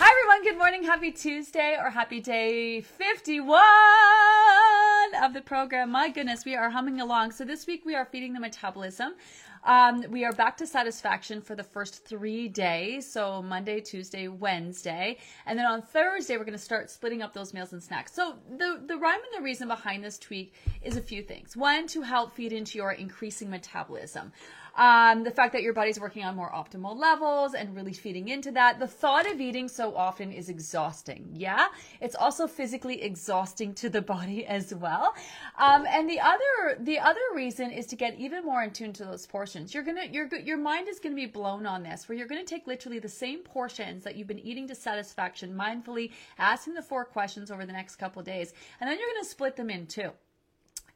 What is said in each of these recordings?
Hi everyone, good morning. Happy Tuesday or happy day 51 of the program. My goodness, we are humming along. So this week we are feeding the metabolism. Um, we are back to satisfaction for the first three days. So Monday, Tuesday, Wednesday. And then on Thursday, we're going to start splitting up those meals and snacks. So the, the rhyme and the reason behind this tweak is a few things. One, to help feed into your increasing metabolism. Um, the fact that your body's working on more optimal levels and really feeding into that. The thought of eating so often is exhausting. Yeah. It's also physically exhausting to the body as well. Um, and the other, the other reason is to get even more in tune to those portions. You're going to, your, your mind is going to be blown on this where you're going to take literally the same portions that you've been eating to satisfaction mindfully, asking the four questions over the next couple days. And then you're going to split them in two.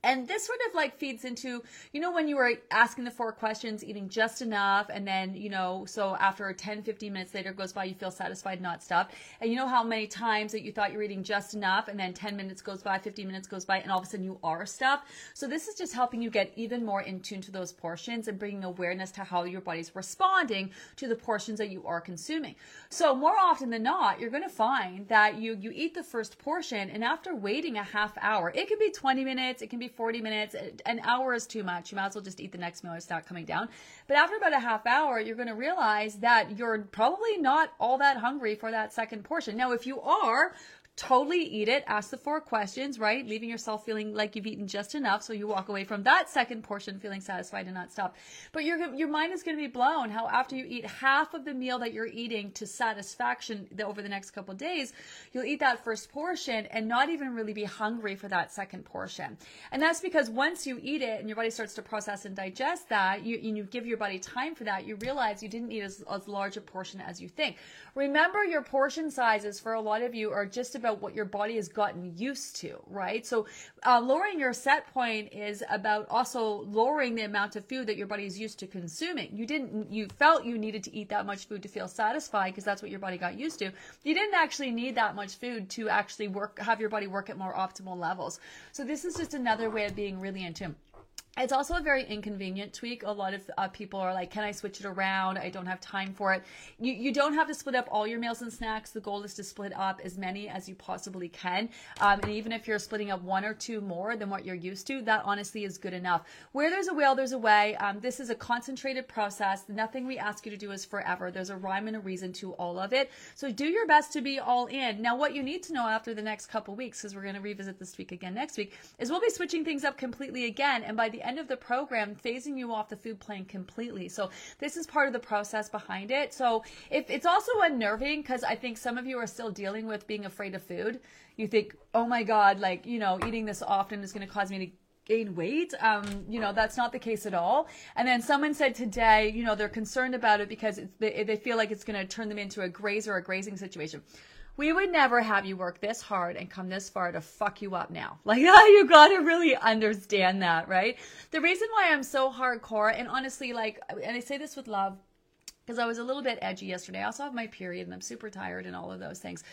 And this sort of like feeds into, you know, when you were asking the four questions, eating just enough, and then, you know, so after 10, 15 minutes later goes by, you feel satisfied, not stuffed. And you know how many times that you thought you were eating just enough, and then 10 minutes goes by, 15 minutes goes by, and all of a sudden you are stuffed. So this is just helping you get even more in tune to those portions and bringing awareness to how your body's responding to the portions that you are consuming. So more often than not, you're going to find that you, you eat the first portion, and after waiting a half hour, it can be 20 minutes, it can be 40 minutes. An hour is too much. You might as well just eat the next meal and start coming down. But after about a half hour, you're going to realize that you're probably not all that hungry for that second portion. Now, if you are, totally eat it. Ask the four questions, right? Leaving yourself feeling like you've eaten just enough, so you walk away from that second portion feeling satisfied and not stop. But your your mind is going to be blown how after you eat half of the meal that you're eating to satisfaction over the next couple days, you'll eat that first portion and not even really be hungry for that second portion. And that's because once you eat it and your body starts to process and digest that, you you give your body time for that, you realize you didn't eat as, as large a portion as you think. Remember, your portion sizes for a lot of you are just about what your body has gotten used to, right? So, uh, lowering your set point is about also lowering the amount of food that your body is used to consuming. You didn't, you felt you needed to eat that much food to feel satisfied because that's what your body got used to. You didn't actually need that much food to actually work, have your body work at more optimal levels. So, this is just another way of being really in tune. It's also a very inconvenient tweak. A lot of uh, people are like, "Can I switch it around? I don't have time for it." You you don't have to split up all your meals and snacks. The goal is to split up as many as you possibly can. Um, and even if you're splitting up one or two more than what you're used to, that honestly is good enough. Where there's a will, there's a way. Um, this is a concentrated process. Nothing we ask you to do is forever. There's a rhyme and a reason to all of it. So do your best to be all in. Now, what you need to know after the next couple weeks, because we're going to revisit this week again next week, is we'll be switching things up completely again. And by the end of the program phasing you off the food plan completely. So this is part of the process behind it. So if it's also unnerving because I think some of you are still dealing with being afraid of food. You think, oh my God, like, you know, eating this often is going to cause me to gain weight. Um, you know, that's not the case at all. And then someone said today, you know, they're concerned about it because they, they feel like it's going to turn them into a grazer or a grazing situation we would never have you work this hard and come this far to fuck you up now. Like, you gotta really understand that, right? The reason why I'm so hardcore, and honestly, like, and I say this with love, because I was a little bit edgy yesterday. I also have my period and I'm super tired and all of those things.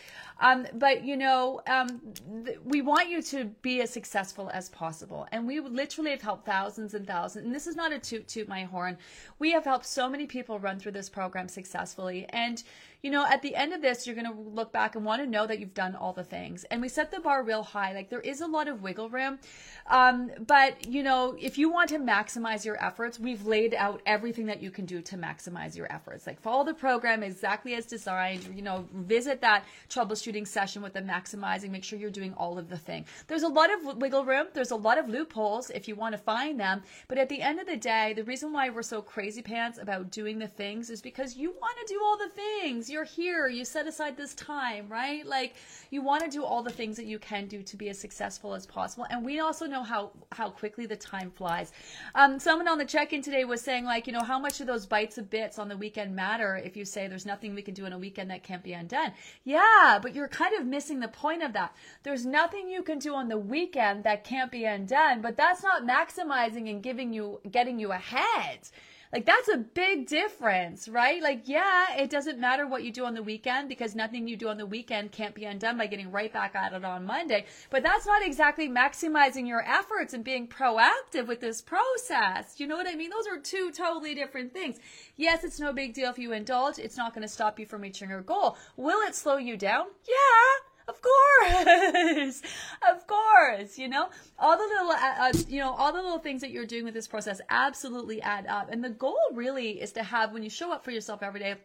Um, but you know, um, th- we want you to be as successful as possible. And we literally have helped thousands and thousands. And this is not a toot toot my horn. We have helped so many people run through this program successfully. And you know, at the end of this, you're going to look back and want to know that you've done all the things. And we set the bar real high. Like there is a lot of wiggle room. Um, but, you know, if you want to maximize your efforts, we've laid out everything that you can do to maximize your efforts. Like follow the program exactly as designed, you know, visit that troubleshooting session with the maximizing, make sure you're doing all of the thing. There's a lot of wiggle room. There's a lot of loopholes if you want to find them. But at the end of the day, the reason why we're so crazy pants about doing the things is because you want to do all the things you're here. You set aside this time, right? Like you want to do all the things that you can do to be as successful as possible. And we also know how how quickly the time flies. Um, someone on the check-in today was saying like, you know, how much of those bites of bits on the weekend matter if you say there's nothing we can do in a weekend that can't be undone. Yeah, but you're kind of missing the point of that. There's nothing you can do on the weekend that can't be undone, but that's not maximizing and giving you getting you ahead. Like that's a big difference, right? Like, yeah, it doesn't matter what you do on the weekend because nothing you do on the weekend can't be undone by getting right back at it on Monday. But that's not exactly maximizing your efforts and being proactive with this process. You know what I mean? Those are two totally different things. Yes, it's no big deal if you indulge. It's not going to stop you from reaching your goal. Will it slow you down? Yeah. Of course, of course. You know, all the little, uh, uh, you know, all the little things that you're doing with this process absolutely add up. And the goal really is to have when you show up for yourself every day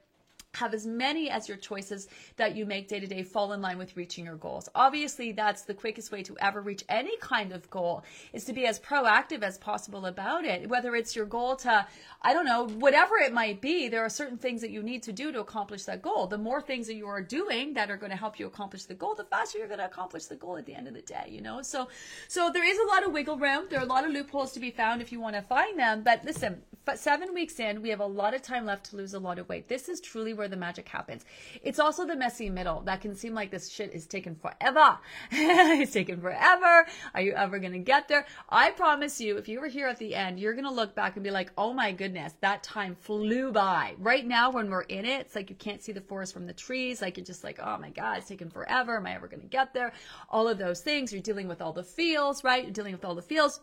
have as many as your choices that you make day to day fall in line with reaching your goals. Obviously, that's the quickest way to ever reach any kind of goal is to be as proactive as possible about it. Whether it's your goal to, I don't know, whatever it might be, there are certain things that you need to do to accomplish that goal. The more things that you are doing that are going to help you accomplish the goal, the faster you're going to accomplish the goal at the end of the day, you know? So, so there is a lot of wiggle room. There are a lot of loopholes to be found if you want to find them. But listen, seven weeks in, we have a lot of time left to lose a lot of weight. This is truly where the magic happens. It's also the messy middle that can seem like this shit is taking forever. it's taking forever. Are you ever going to get there? I promise you, if you were here at the end, you're going to look back and be like, oh my goodness, that time flew by. Right now, when we're in it, it's like you can't see the forest from the trees. Like you're just like, oh my God, it's taking forever. Am I ever going to get there? All of those things. You're dealing with all the feels, right? You're dealing with all the feels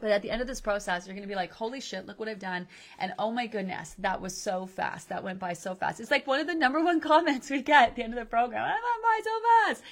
but at the end of this process, you're going to be like, holy shit, look what I've done. And oh my goodness, that was so fast. That went by so fast. It's like one of the number one comments we get at the end of the program. I went by so fast.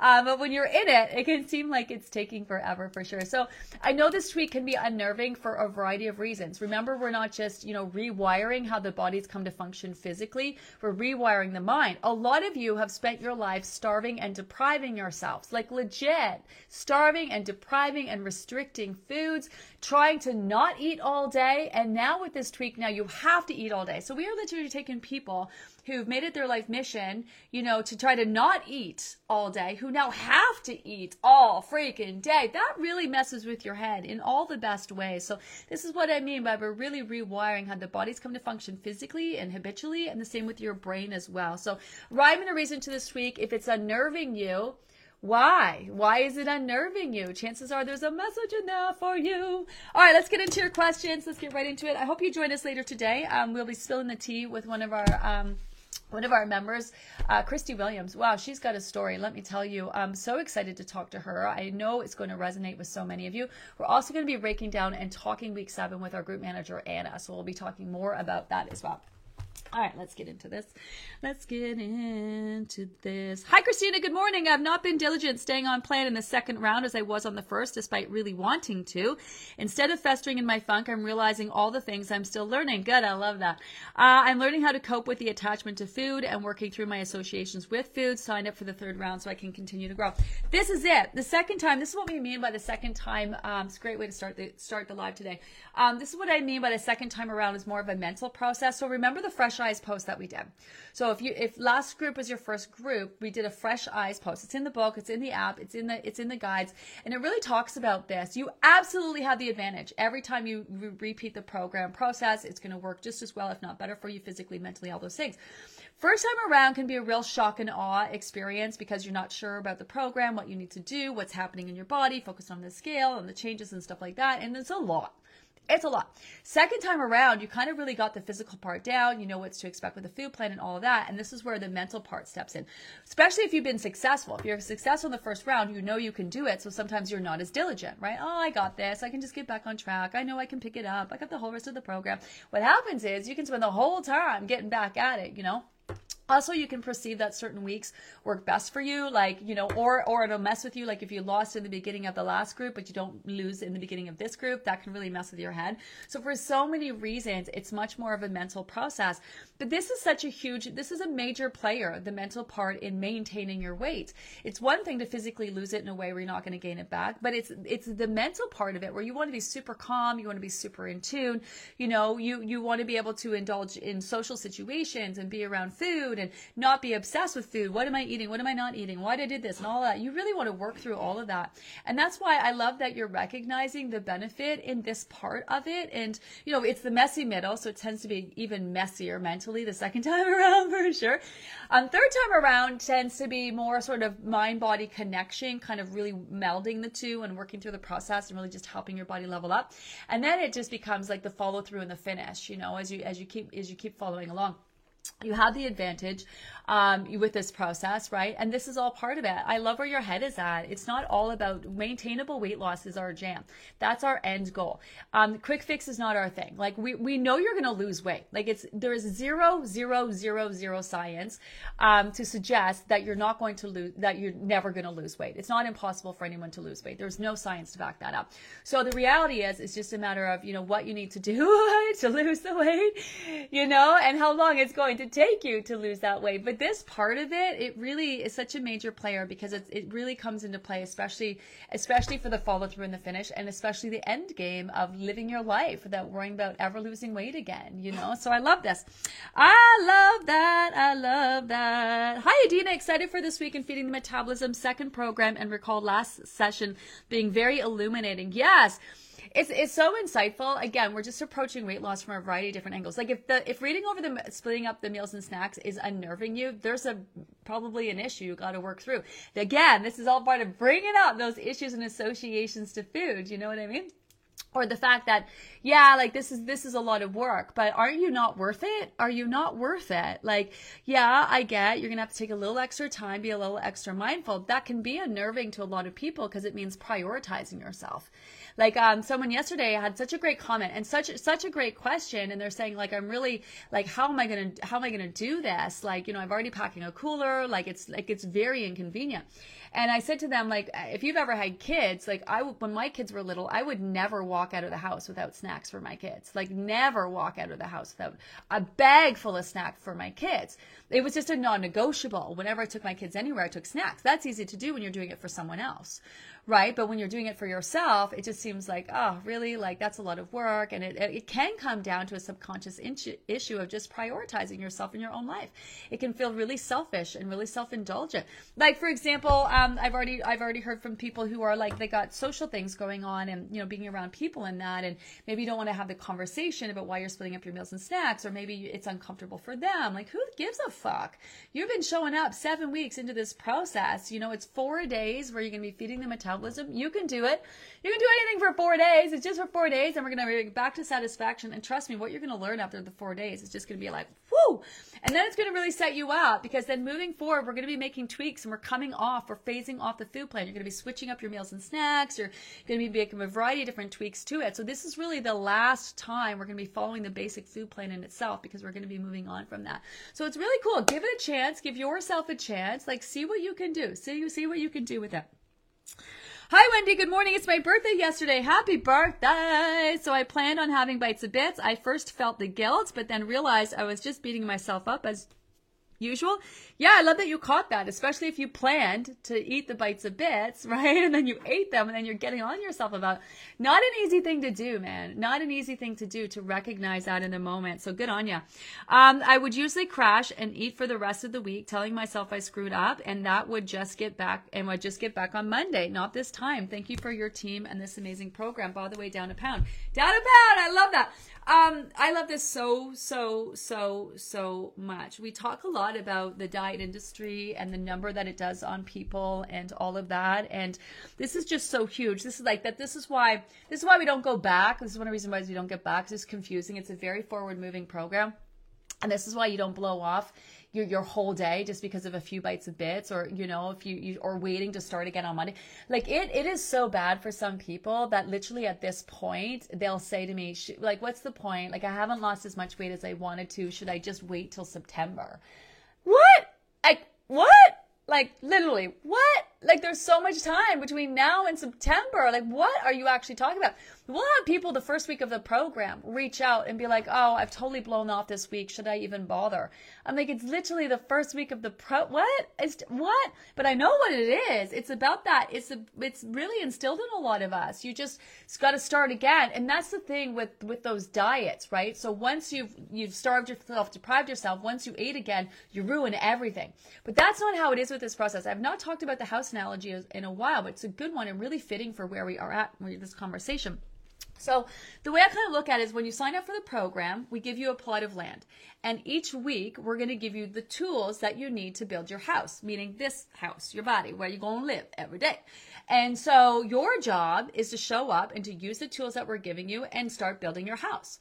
Um, but when you're in it, it can seem like it's taking forever for sure. So I know this tweak can be unnerving for a variety of reasons. Remember, we're not just, you know, rewiring how the bodies come to function physically. We're rewiring the mind. A lot of you have spent your life starving and depriving yourselves, like legit starving and depriving and restricting foods trying to not eat all day. And now with this tweak, now you have to eat all day. So we are literally taking people who've made it their life mission, you know, to try to not eat all day, who now have to eat all freaking day. That really messes with your head in all the best ways. So this is what I mean by we're really rewiring how the bodies come to function physically and habitually, and the same with your brain as well. So rhyme and a reason to this tweak. If it's unnerving you, why? Why is it unnerving you? Chances are there's a message in there for you. All right, let's get into your questions. Let's get right into it. I hope you join us later today. Um, we'll be spilling the tea with one of our. Um, one of our members, uh, Christy Williams. Wow, she's got a story. Let me tell you, I'm so excited to talk to her. I know it's going to resonate with so many of you. We're also going to be breaking down and talking week seven with our group manager, Anna. So we'll be talking more about that as well. All right, let's get into this. Let's get into this. Hi, Christina. Good morning. I've not been diligent staying on plan in the second round as I was on the first, despite really wanting to. Instead of festering in my funk, I'm realizing all the things I'm still learning. Good. I love that. Uh, I'm learning how to cope with the attachment to food and working through my associations with food. Signed up for the third round so I can continue to grow. This is it. The second time. This is what we mean by the second time. Um, it's a great way to start the start the live today. Um, this is what I mean by the second time around is more of a mental process. So remember the fresh eyes post that we did. So if you if last group was your first group, we did a fresh eyes post. It's in the book, it's in the app, it's in the it's in the guides, and it really talks about this. You absolutely have the advantage every time you re- repeat the program process. It's going to work just as well, if not better, for you physically, mentally, all those things. First time around can be a real shock and awe experience because you're not sure about the program, what you need to do, what's happening in your body, focus on the scale and the changes and stuff like that, and it's a lot. It's a lot. Second time around, you kind of really got the physical part down. You know what to expect with the food plan and all of that. And this is where the mental part steps in, especially if you've been successful. If you're successful in the first round, you know you can do it. So sometimes you're not as diligent, right? Oh, I got this. I can just get back on track. I know I can pick it up. I got the whole rest of the program. What happens is you can spend the whole time getting back at it, you know? Also you can perceive that certain weeks work best for you like you know or or it'll mess with you like if you lost in the beginning of the last group but you don't lose in the beginning of this group that can really mess with your head. So for so many reasons it's much more of a mental process. But this is such a huge this is a major player the mental part in maintaining your weight. It's one thing to physically lose it in a way where you're not going to gain it back but it's it's the mental part of it where you want to be super calm you want to be super in tune you know you you want to be able to indulge in social situations and be around food and not be obsessed with food. What am I eating? What am I not eating? Why did I did this and all that? You really want to work through all of that. And that's why I love that you're recognizing the benefit in this part of it. And, you know, it's the messy middle, so it tends to be even messier mentally the second time around for sure. Um, third time around tends to be more sort of mind body connection, kind of really melding the two and working through the process and really just helping your body level up. And then it just becomes like the follow through and the finish, you know, as you as you keep as you keep following along you have the advantage um, with this process, right? And this is all part of it. I love where your head is at. It's not all about maintainable weight loss is our jam. That's our end goal. Um, quick fix is not our thing. Like we, we know you're going to lose weight. Like it's, there is zero, zero, zero, zero science um, to suggest that you're not going to lose, that you're never going to lose weight. It's not impossible for anyone to lose weight. There's no science to back that up. So the reality is, it's just a matter of, you know, what you need to do to lose the weight, you know, and how long it's going to take you to lose that weight. But this part of it, it really is such a major player because it, it really comes into play, especially especially for the follow through and the finish, and especially the end game of living your life without worrying about ever losing weight again. You know, so I love this. I love that. I love that. Hi, Adina. Excited for this week in feeding the metabolism second program, and recall last session being very illuminating. Yes it's it's so insightful. Again, we're just approaching weight loss from a variety of different angles. Like if the if reading over the splitting up the meals and snacks is unnerving you, there's a probably an issue you got to work through. Again, this is all part of bringing up those issues and associations to food. You know what I mean? or the fact that yeah like this is this is a lot of work but aren't you not worth it are you not worth it like yeah i get you're gonna have to take a little extra time be a little extra mindful that can be unnerving to a lot of people because it means prioritizing yourself like um, someone yesterday had such a great comment and such such a great question, and they're saying like I'm really like how am I gonna how am I gonna do this? Like you know I've already packing a cooler. Like it's like it's very inconvenient. And I said to them, like, if you've ever had kids, like I, when my kids were little, I would never walk out of the house without snacks for my kids. Like never walk out of the house without a bag full of snacks for my kids. It was just a non-negotiable. Whenever I took my kids anywhere, I took snacks. That's easy to do when you're doing it for someone else right? But when you're doing it for yourself, it just seems like, oh, really? Like that's a lot of work. And it, it can come down to a subconscious issue of just prioritizing yourself in your own life. It can feel really selfish and really self-indulgent. Like, for example, um, I've already, I've already heard from people who are like, they got social things going on and, you know, being around people and that. And maybe you don't want to have the conversation about why you're splitting up your meals and snacks, or maybe it's uncomfortable for them. Like, who gives a fuck? You've been showing up seven weeks into this process. You know, it's four days where you're going to be feeding them a metabolism. You can do it. You can do anything for four days. It's just for four days, and we're gonna bring back to satisfaction. And trust me, what you're gonna learn after the four days is just gonna be like, whoo! And then it's gonna really set you up because then moving forward, we're gonna be making tweaks and we're coming off, we're phasing off the food plan. You're gonna be switching up your meals and snacks. You're gonna be making a variety of different tweaks to it. So this is really the last time we're gonna be following the basic food plan in itself because we're gonna be moving on from that. So it's really cool. Give it a chance. Give yourself a chance. Like see what you can do. See see what you can do with it. Hi, Wendy. Good morning. It's my birthday yesterday. Happy birthday. So I planned on having bites of bits. I first felt the guilt, but then realized I was just beating myself up as usual. Yeah, I love that you caught that, especially if you planned to eat the bites of bits, right? And then you ate them and then you're getting on yourself about not an easy thing to do, man. Not an easy thing to do to recognize that in the moment. So good on you. Um, I would usually crash and eat for the rest of the week, telling myself I screwed up and that would just get back and would just get back on Monday, not this time. Thank you for your team and this amazing program. By the way, down a pound. Down a pound. I love that. Um, I love this so, so, so, so much. We talk a lot about the diet industry and the number that it does on people and all of that. And this is just so huge. This is like that. This is why, this is why we don't go back. This is one of the reasons why we don't get back. It's confusing. It's a very forward moving program. And this is why you don't blow off your your whole day just because of a few bites of bits or you know if you, you waiting to start again on Monday. Like it it is so bad for some people that literally at this point they'll say to me like what's the point? Like I haven't lost as much weight as I wanted to. Should I just wait till September? What? Like what? Like literally what? Like there's so much time between now and September. Like what are you actually talking about? We'll have people the first week of the program reach out and be like, "Oh, I've totally blown off this week. Should I even bother?" I'm like, "It's literally the first week of the pro. What? It's what? But I know what it is. It's about that. It's a, it's really instilled in a lot of us. You just got to start again, and that's the thing with with those diets, right? So once you've you've starved yourself, deprived yourself, once you ate again, you ruin everything. But that's not how it is with this process. I've not talked about the house analogy in a while, but it's a good one and really fitting for where we are at with this conversation. So the way I kind of look at it is when you sign up for the program, we give you a plot of land. And each week we're going to give you the tools that you need to build your house, meaning this house, your body, where you're going to live every day. And so your job is to show up and to use the tools that we're giving you and start building your house.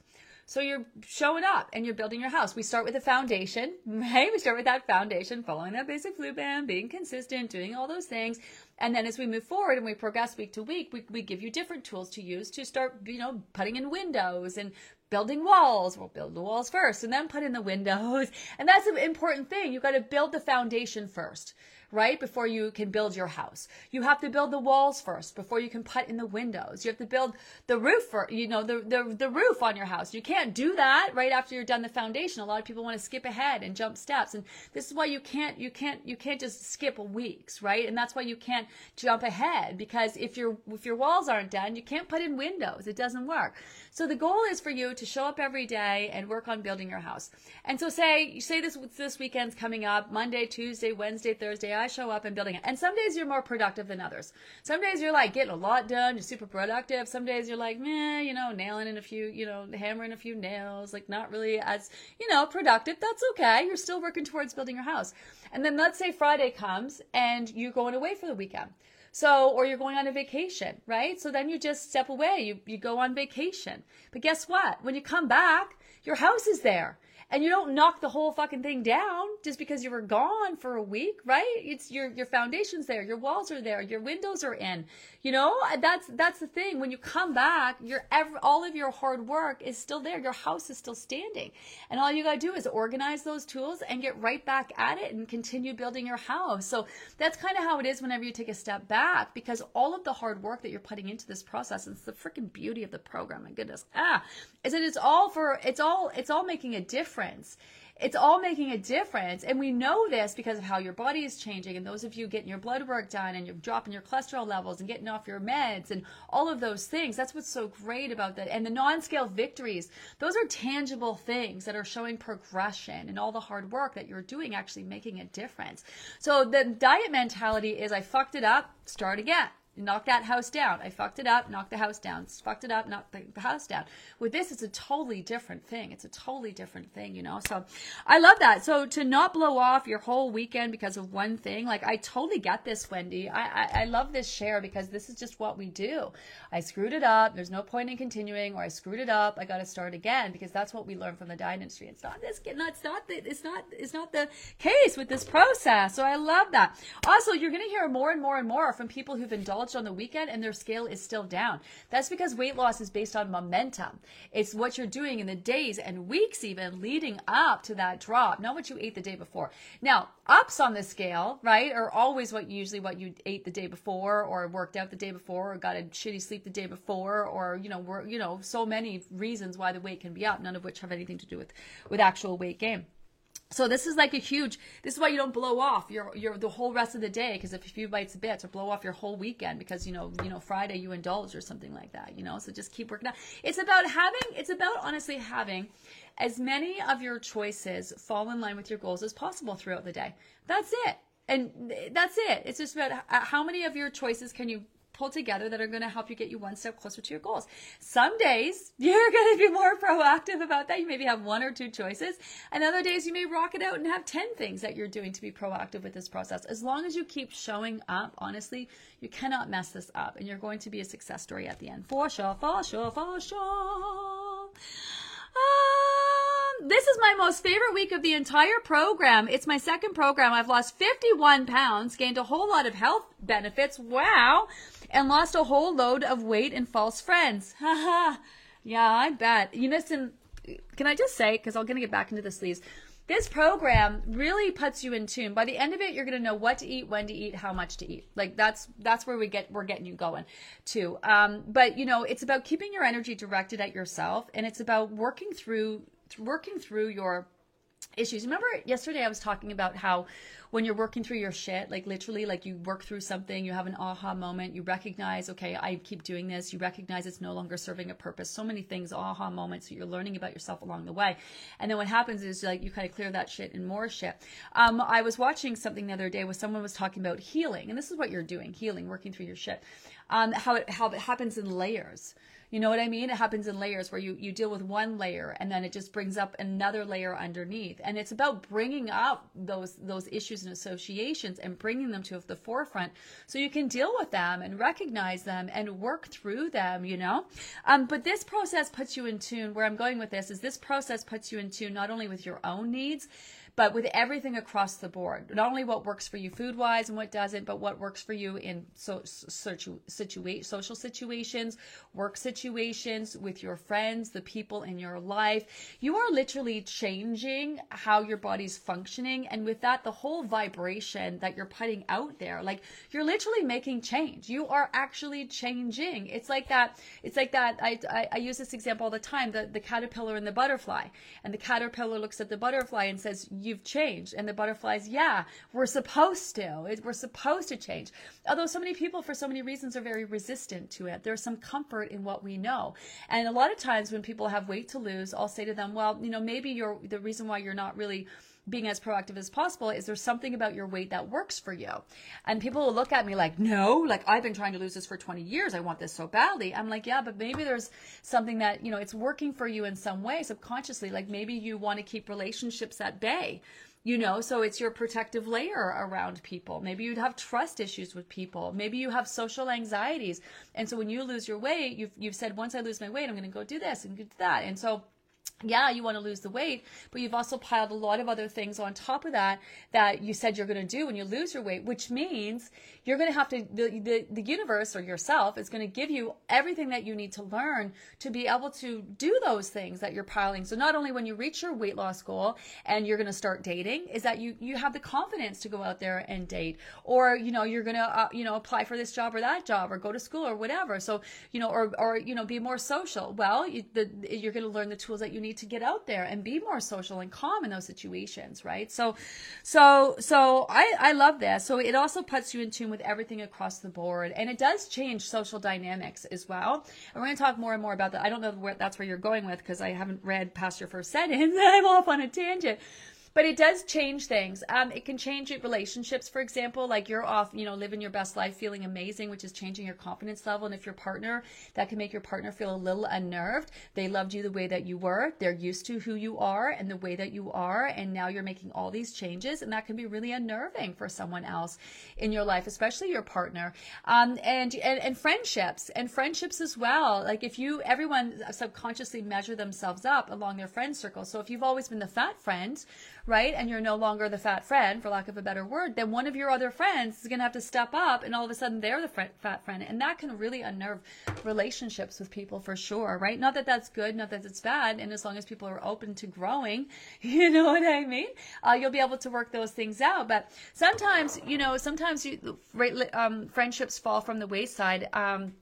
So you're showing up and you're building your house. We start with a foundation, right? We start with that foundation, following that basic food plan, being consistent, doing all those things. And then as we move forward and we progress week to week, we, we give you different tools to use to start, you know, putting in windows and building walls. We'll build the walls first and then put in the windows. And that's an important thing. You've got to build the foundation first right? Before you can build your house. You have to build the walls first before you can put in the windows. You have to build the roof for, you know, the, the, the roof on your house. You can't do that right after you're done the foundation. A lot of people want to skip ahead and jump steps. And this is why you can't, you can't, you can't just skip weeks, right? And that's why you can't jump ahead because if your, if your walls aren't done, you can't put in windows. It doesn't work. So the goal is for you to show up every day and work on building your house. And so say, you say this, this weekend's coming up, Monday, Tuesday, Wednesday, Thursday, I show up and building it. And some days you're more productive than others. Some days you're like getting a lot done, you're super productive. Some days you're like, meh, you know, nailing in a few, you know, hammering a few nails, like not really as, you know, productive. That's okay. You're still working towards building your house. And then let's say Friday comes and you're going away for the weekend. So, or you're going on a vacation, right? So then you just step away, you, you go on vacation. But guess what? When you come back, your house is there and you don't knock the whole fucking thing down just because you were gone for a week, right? It's your your foundation's there, your walls are there, your windows are in. You know, that's that's the thing. When you come back, your every, all of your hard work is still there. Your house is still standing, and all you gotta do is organize those tools and get right back at it and continue building your house. So that's kind of how it is whenever you take a step back, because all of the hard work that you're putting into this process, it's the freaking beauty of the program. My goodness, ah, is that it's all for it's all it's all making a difference it's all making a difference. And we know this because of how your body is changing. And those of you getting your blood work done and you're dropping your cholesterol levels and getting off your meds and all of those things. That's what's so great about that. And the non scale victories, those are tangible things that are showing progression and all the hard work that you're doing actually making a difference. So the diet mentality is I fucked it up, start again knock that house down. I fucked it up, knock the house down. Fucked it up, knock the, the, house down. With this, it's a totally different thing. It's a totally different thing, you know? So I love that. So to not blow off your whole weekend because of one thing, like I totally get this, Wendy. I, I, I love this share because this is just what we do. I screwed it up. There's no point in continuing or I screwed it up. I got to start again because that's what we learn from the diet industry. It's not this, it's not the, it's not, it's not the case with this process. So I love that. Also, you're going to hear more and more and more from people who've indulged on the weekend and their scale is still down. That's because weight loss is based on momentum. It's what you're doing in the days and weeks even leading up to that drop, not what you ate the day before. Now, ups on the scale, right, are always what usually what you ate the day before or worked out the day before or got a shitty sleep the day before or, you know, were, you know, so many reasons why the weight can be up, none of which have anything to do with with actual weight gain. So this is like a huge. This is why you don't blow off your your the whole rest of the day because if a few bites bits or blow off your whole weekend because you know you know Friday you indulge or something like that. You know, so just keep working out. It's about having. It's about honestly having as many of your choices fall in line with your goals as possible throughout the day. That's it. And that's it. It's just about how many of your choices can you pull together that are going to help you get you one step closer to your goals. Some days you're going to be more proactive about that. You maybe have one or two choices. And other days you may rock it out and have 10 things that you're doing to be proactive with this process. As long as you keep showing up, honestly, you cannot mess this up and you're going to be a success story at the end. For sure, for sure, for sure. Um, this is my most favorite week of the entire program. It's my second program. I've lost 51 pounds, gained a whole lot of health benefits. Wow and lost a whole load of weight and false friends. Haha. yeah, I bet. You listen, can I just say, because I'm going to get back into the sleeves. this program really puts you in tune. By the end of it, you're going to know what to eat, when to eat, how much to eat. Like that's that's where we get we're getting you going too. Um, but you know, it's about keeping your energy directed at yourself, and it's about working through working through your issues. Remember yesterday I was talking about how when you're working through your shit, like literally, like you work through something, you have an aha moment, you recognize, okay, I keep doing this, you recognize it's no longer serving a purpose. So many things, aha moments that you're learning about yourself along the way. And then what happens is like you kind of clear that shit and more shit. Um, I was watching something the other day where someone was talking about healing, and this is what you're doing, healing, working through your shit. Um, how it how it happens in layers. You know what I mean? It happens in layers where you, you deal with one layer and then it just brings up another layer underneath. And it's about bringing up those, those issues and associations and bringing them to the forefront so you can deal with them and recognize them and work through them, you know? Um, but this process puts you in tune. Where I'm going with this is this process puts you in tune not only with your own needs, but with everything across the board. Not only what works for you food wise and what doesn't, but what works for you in so, situ, social situations, work situations, with your friends, the people in your life. You are literally changing how your body's functioning. And with that, the whole vibration that you're putting out there, like you're literally making change. You are actually changing. It's like that. It's like that. I, I, I use this example all the time the, the caterpillar and the butterfly. And the caterpillar looks at the butterfly and says, you've changed. And the butterflies, yeah, we're supposed to. We're supposed to change. Although so many people, for so many reasons, are very resistant to it. There's some comfort in what we know. And a lot of times when people have weight to lose, I'll say to them, well, you know, maybe you're the reason why you're not really being as proactive as possible is there something about your weight that works for you? And people will look at me like no like i've been trying to lose this for 20 years. I want this so badly. I'm like yeah but maybe there's something that you know it's working for you in some way subconsciously. Like maybe you want to keep relationships at bay you know? So it's your protective layer around people. Maybe you'd have trust issues with people. Maybe you have social anxieties. And so when you lose your weight you've, you've said once i lose my weight i'm going to go do this and do that. And so yeah, you want to lose the weight, but you've also piled a lot of other things on top of that that you said you're going to do when you lose your weight, which means you're going to have to, the, the, the universe or yourself is going to give you everything that you need to learn to be able to do those things that you're piling. So not only when you reach your weight loss goal and you're going to start dating, is that you, you have the confidence to go out there and date, or, you know, you're going to, uh, you know, apply for this job or that job or go to school or whatever. So, you know, or, or, you know, be more social. Well, you, the, you're going to learn the tools that you need to get out there and be more social and calm in those situations, right? So, so, so I, I love this. So it also puts you in tune with everything across the board and it does change social dynamics as well. And we're going to talk more and more about that. I don't know where that's where you're going with because I haven't read past your first sentence. I'm off on a tangent but it does change things. Um, it can change relationships, for example, like you're off, you know, living your best life, feeling amazing, which is changing your confidence level. And if your partner, that can make your partner feel a little unnerved. They loved you the way that you were. They're used to who you are and the way that you are. And now you're making all these changes. And that can be really unnerving for someone else in your life, especially your partner. Um, and, and, and friendships and friendships as well. Like if you, everyone subconsciously measure themselves up along their friend circle. So if you've always been the fat friend, right? And you're no longer the fat friend, for lack of a better word, then one of your other friends is going to have to step up and all of a sudden they're the fat friend. And that can really unnerve relationships with people for sure, right? Not that that's good, not that it's bad. And as long as people are open to growing, you know what I mean? Uh, you'll be able to work those things out. But sometimes, you know, sometimes you, um, friendships fall from the wayside. Um,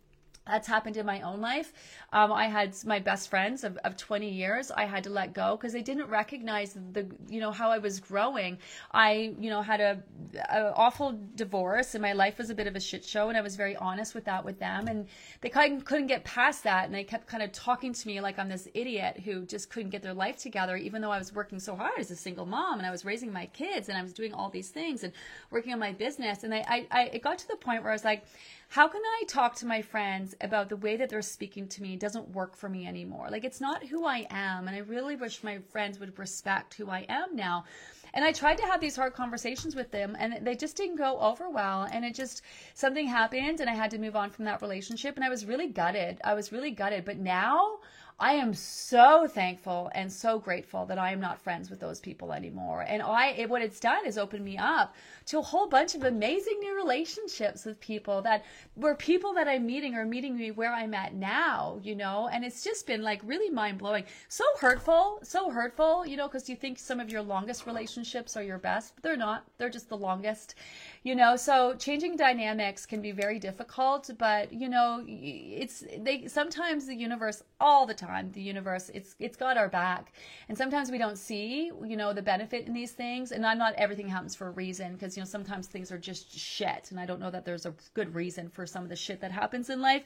that's happened in my own life. Um, I had my best friends of, of 20 years. I had to let go because they didn't recognize the, you know, how I was growing. I, you know, had a, a, awful divorce and my life was a bit of a shit show. And I was very honest with that with them. And they kind of couldn't get past that. And they kept kind of talking to me like I'm this idiot who just couldn't get their life together, even though I was working so hard as a single mom and I was raising my kids and I was doing all these things and working on my business. And I, I, I it got to the point where I was like, how can I talk to my friends about the way that they're speaking to me doesn't work for me anymore? Like it's not who I am. And I really wish my friends would respect who I am now. And I tried to have these hard conversations with them and they just didn't go over well. And it just, something happened and I had to move on from that relationship. And I was really gutted. I was really gutted. But now, I am so thankful and so grateful that I am not friends with those people anymore. And I, it, what it's done is opened me up to a whole bunch of amazing new relationships with people that were people that I'm meeting are meeting me where I'm at now, you know, and it's just been like really mind blowing. So hurtful, so hurtful, you know, because you think some of your longest relationships are your best, but they're not. They're just the longest, you know. So changing dynamics can be very difficult, but you know, it's they sometimes the universe all the time the universe it's it's got our back. And sometimes we don't see you know the benefit in these things and I'm not everything happens for a reason because you know sometimes things are just shit and i don't know that there's a good reason for some of the shit that happens in life.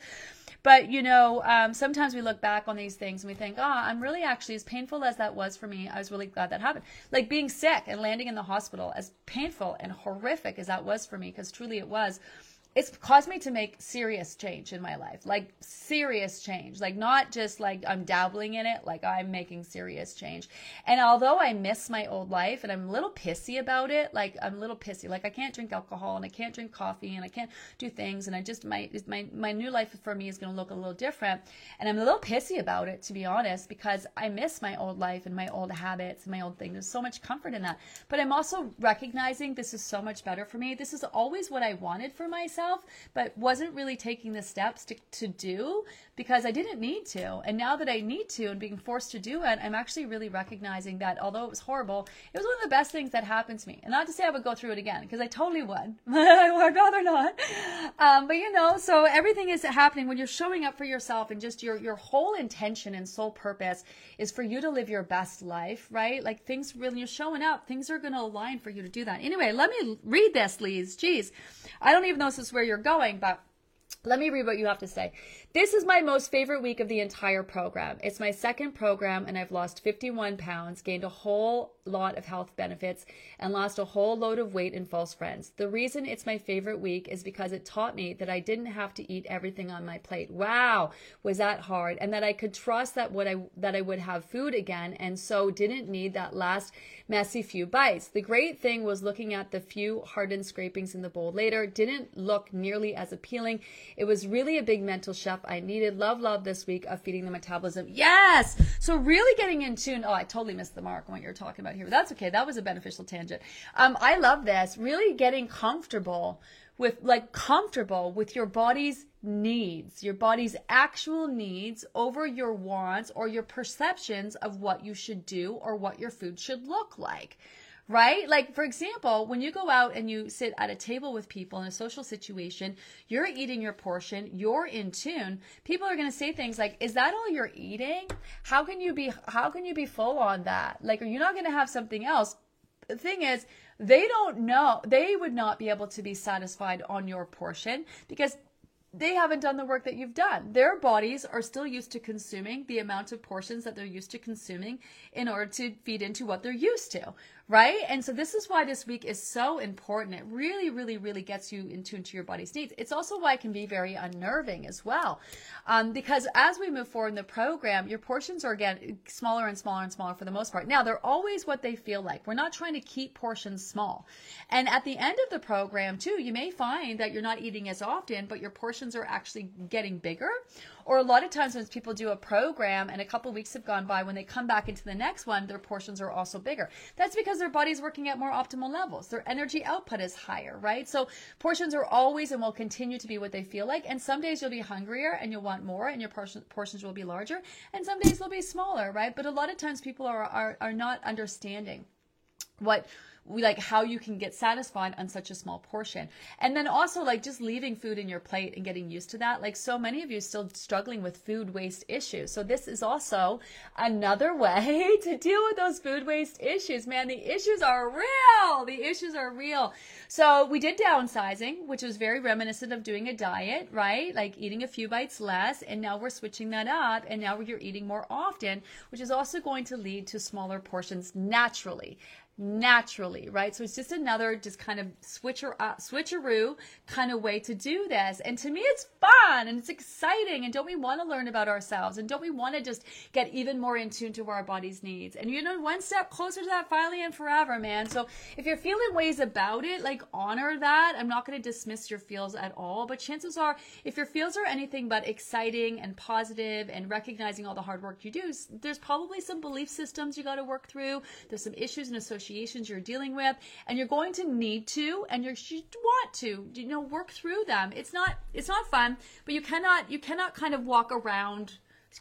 But you know um, sometimes we look back on these things and we think oh i'm really actually as painful as that was for me. I was really glad that happened. Like being sick and landing in the hospital as painful and horrific as that was for me because truly it was it's caused me to make serious change in my life like serious change like not just like i'm dabbling in it like i'm making serious change. And although i miss my old life and i'm a little pissy about it like i'm a little pissy like i can't drink alcohol and i can't drink coffee and i can't do things and i just my my, my new life for me is going to look a little different. And i'm a little pissy about it to be honest because i miss my old life and my old habits and my old thing. There's so much comfort in that. But i'm also recognizing this is so much better for me. This is always what i wanted for myself myself, but wasn't really taking the steps to, to do because I didn't need to. And now that I need to and being forced to do it, I'm actually really recognizing that although it was horrible, it was one of the best things that happened to me. And not to say I would go through it again because I totally would. I'd rather not. Um, but you know, so everything is happening when you're showing up for yourself and just your, your whole intention and sole purpose is for you to live your best life, right? Like things really, you're showing up, things are going to align for you to do that. Anyway, let me read this, Lise. Jeez. I don't even know if this is where you're going, but let me read what you have to say. This is my most favorite week of the entire program. It's my second program, and I've lost 51 pounds, gained a whole lot of health benefits, and lost a whole load of weight and false friends. The reason it's my favorite week is because it taught me that I didn't have to eat everything on my plate. Wow, was that hard? And that I could trust that what I that I would have food again, and so didn't need that last messy few bites. The great thing was looking at the few hardened scrapings in the bowl later. Didn't look nearly as appealing. It was really a big mental I needed. Love, love this week of feeding the metabolism. Yes! So really getting in tune. Oh, I totally missed the mark on what you're talking about here, but that's okay. That was a beneficial tangent. Um, I love this. Really getting comfortable with like comfortable with your body's needs, your body's actual needs over your wants or your perceptions of what you should do or what your food should look like right? Like, for example, when you go out and you sit at a table with people in a social situation, you're eating your portion, you're in tune. People are going to say things like, "Is that all you're eating? How can you be how can you be full on that? Like, are you not going to have something else?" The thing is, they don't know. They would not be able to be satisfied on your portion because they haven't done the work that you've done. Their bodies are still used to consuming the amount of portions that they're used to consuming in order to feed into what they're used to, right? And so this is why this week is so important. It really, really, really gets you in tune to your body's needs. It's also why it can be very unnerving as well. Um, because as we move forward in the program, your portions are again smaller and smaller and smaller for the most part. Now, they're always what they feel like. We're not trying to keep portions small. And at the end of the program, too, you may find that you're not eating as often, but your portions are actually getting bigger or a lot of times when people do a program and a couple weeks have gone by, when they come back into the next one, their portions are also bigger. That's because their body's working at more optimal levels. Their energy output is higher, right? So portions are always and will continue to be what they feel like. And some days you'll be hungrier and you'll want more and your portions will be larger. And some days they'll be smaller, right? But a lot of times people are, are, are not understanding what like how you can get satisfied on such a small portion. And then also like just leaving food in your plate and getting used to that. Like so many of you still struggling with food waste issues. So this is also another way to deal with those food waste issues. Man, the issues are real. The issues are real. So we did downsizing, which was very reminiscent of doing a diet, right? Like eating a few bites less. And now we're switching that up. And now you're eating more often, which is also going to lead to smaller portions naturally naturally, right? So it's just another just kind of switcher uh, switcheroo kind of way to do this. And to me it's fun and it's exciting and don't we want to learn about ourselves and don't we want to just get even more in tune to our body's needs? And you know one step closer to that finally and forever, man. So if you're feeling ways about it, like honor that. I'm not going to dismiss your feels at all, but chances are if your feels are anything but exciting and positive and recognizing all the hard work you do, there's probably some belief systems you got to work through. There's some issues and associations negotiations you're dealing with and you're going to need to and you want to you know work through them it's not it's not fun but you cannot you cannot kind of walk around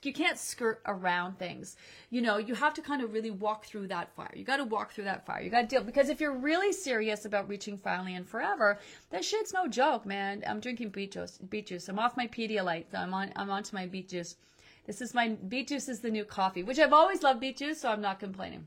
you can't skirt around things. You know, you have to kind of really walk through that fire. You got to walk through that fire. You got to deal because if you're really serious about reaching finally and forever, that shit's no joke, man. I'm drinking beet juice. Beet juice. I'm off my Pedialyte. I'm on. I'm onto my beet juice. This is my beet juice is the new coffee, which I've always loved beet juice, so I'm not complaining.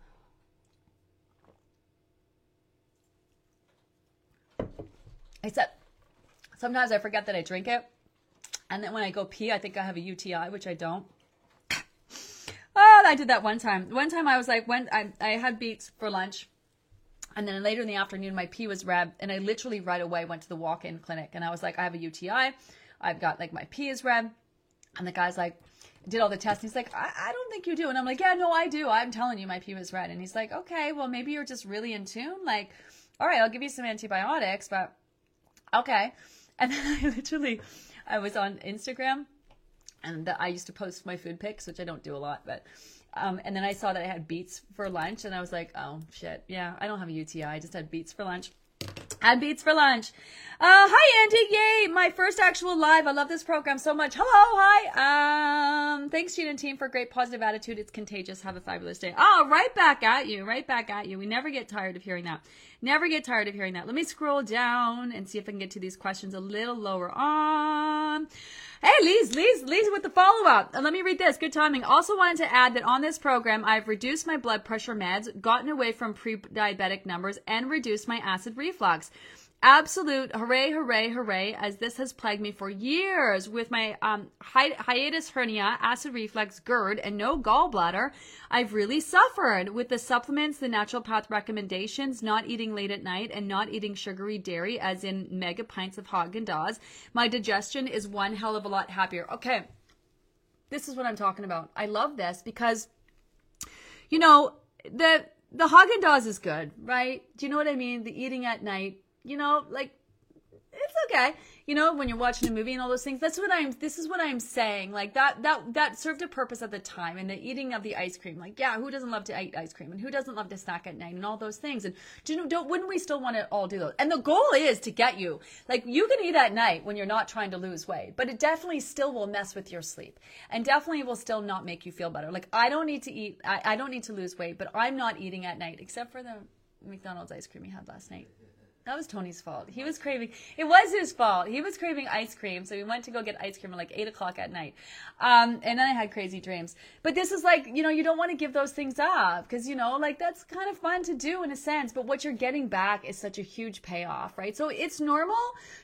I said sometimes I forget that I drink it. And then when I go pee, I think I have a UTI, which I don't. Oh, I did that one time. One time I was like, when I, I had beets for lunch. And then later in the afternoon, my pee was red. And I literally right away went to the walk in clinic. And I was like, I have a UTI. I've got like my pee is red. And the guy's like, did all the tests. He's like, I, I don't think you do. And I'm like, yeah, no, I do. I'm telling you, my pee was red. And he's like, okay, well, maybe you're just really in tune. Like, all right, I'll give you some antibiotics, but okay. And then I literally, I was on Instagram and I used to post my food pics, which I don't do a lot, but, um, and then I saw that I had beets for lunch and I was like, oh shit. Yeah, I don't have a UTI. I just had beets for lunch. Had beets for lunch. Uh, hi Andy, yay! My first actual live. I love this program so much. Hello, hi. Um, thanks Gene and team for great positive attitude. It's contagious. Have a fabulous day. Oh, right back at you, right back at you. We never get tired of hearing that. Never get tired of hearing that. Let me scroll down and see if I can get to these questions a little lower on. Hey, Lise, Lise, Lise with the follow up. Let me read this. Good timing. Also wanted to add that on this program, I've reduced my blood pressure meds, gotten away from pre diabetic numbers, and reduced my acid reflux absolute hooray, hooray, hooray, as this has plagued me for years with my um, hi- hiatus hernia, acid reflux, GERD, and no gallbladder. I've really suffered with the supplements, the naturopath recommendations, not eating late at night, and not eating sugary dairy, as in mega pints of Haagen Dazs. My digestion is one hell of a lot happier. Okay, this is what I'm talking about. I love this because, you know, the the Haagen Dazs is good, right? Do you know what I mean? The eating at night you know, like it's okay. You know when you're watching a movie and all those things that's what i'm this is what i'm saying. Like that that that served a purpose at the time and the eating of the ice cream. Like yeah who doesn't love to eat ice cream? And who doesn't love to snack at night and all those things? And do you know don't wouldn't we still want to all do those? And the goal is to get you. Like you can eat at night when you're not trying to lose weight but it definitely still will mess with your sleep and definitely will still not make you feel better. Like i don't need to eat i, I don't need to lose weight but i'm not eating at night except for the mcdonald's ice cream we had last night that was Tony's fault. He was craving. It was his fault. He was craving ice cream, so we went to go get ice cream at like eight o'clock at night. Um, and then I had crazy dreams. But this is like, you know, you don't want to give those things up because you know, like that's kind of fun to do in a sense. But what you're getting back is such a huge payoff, right? So it's normal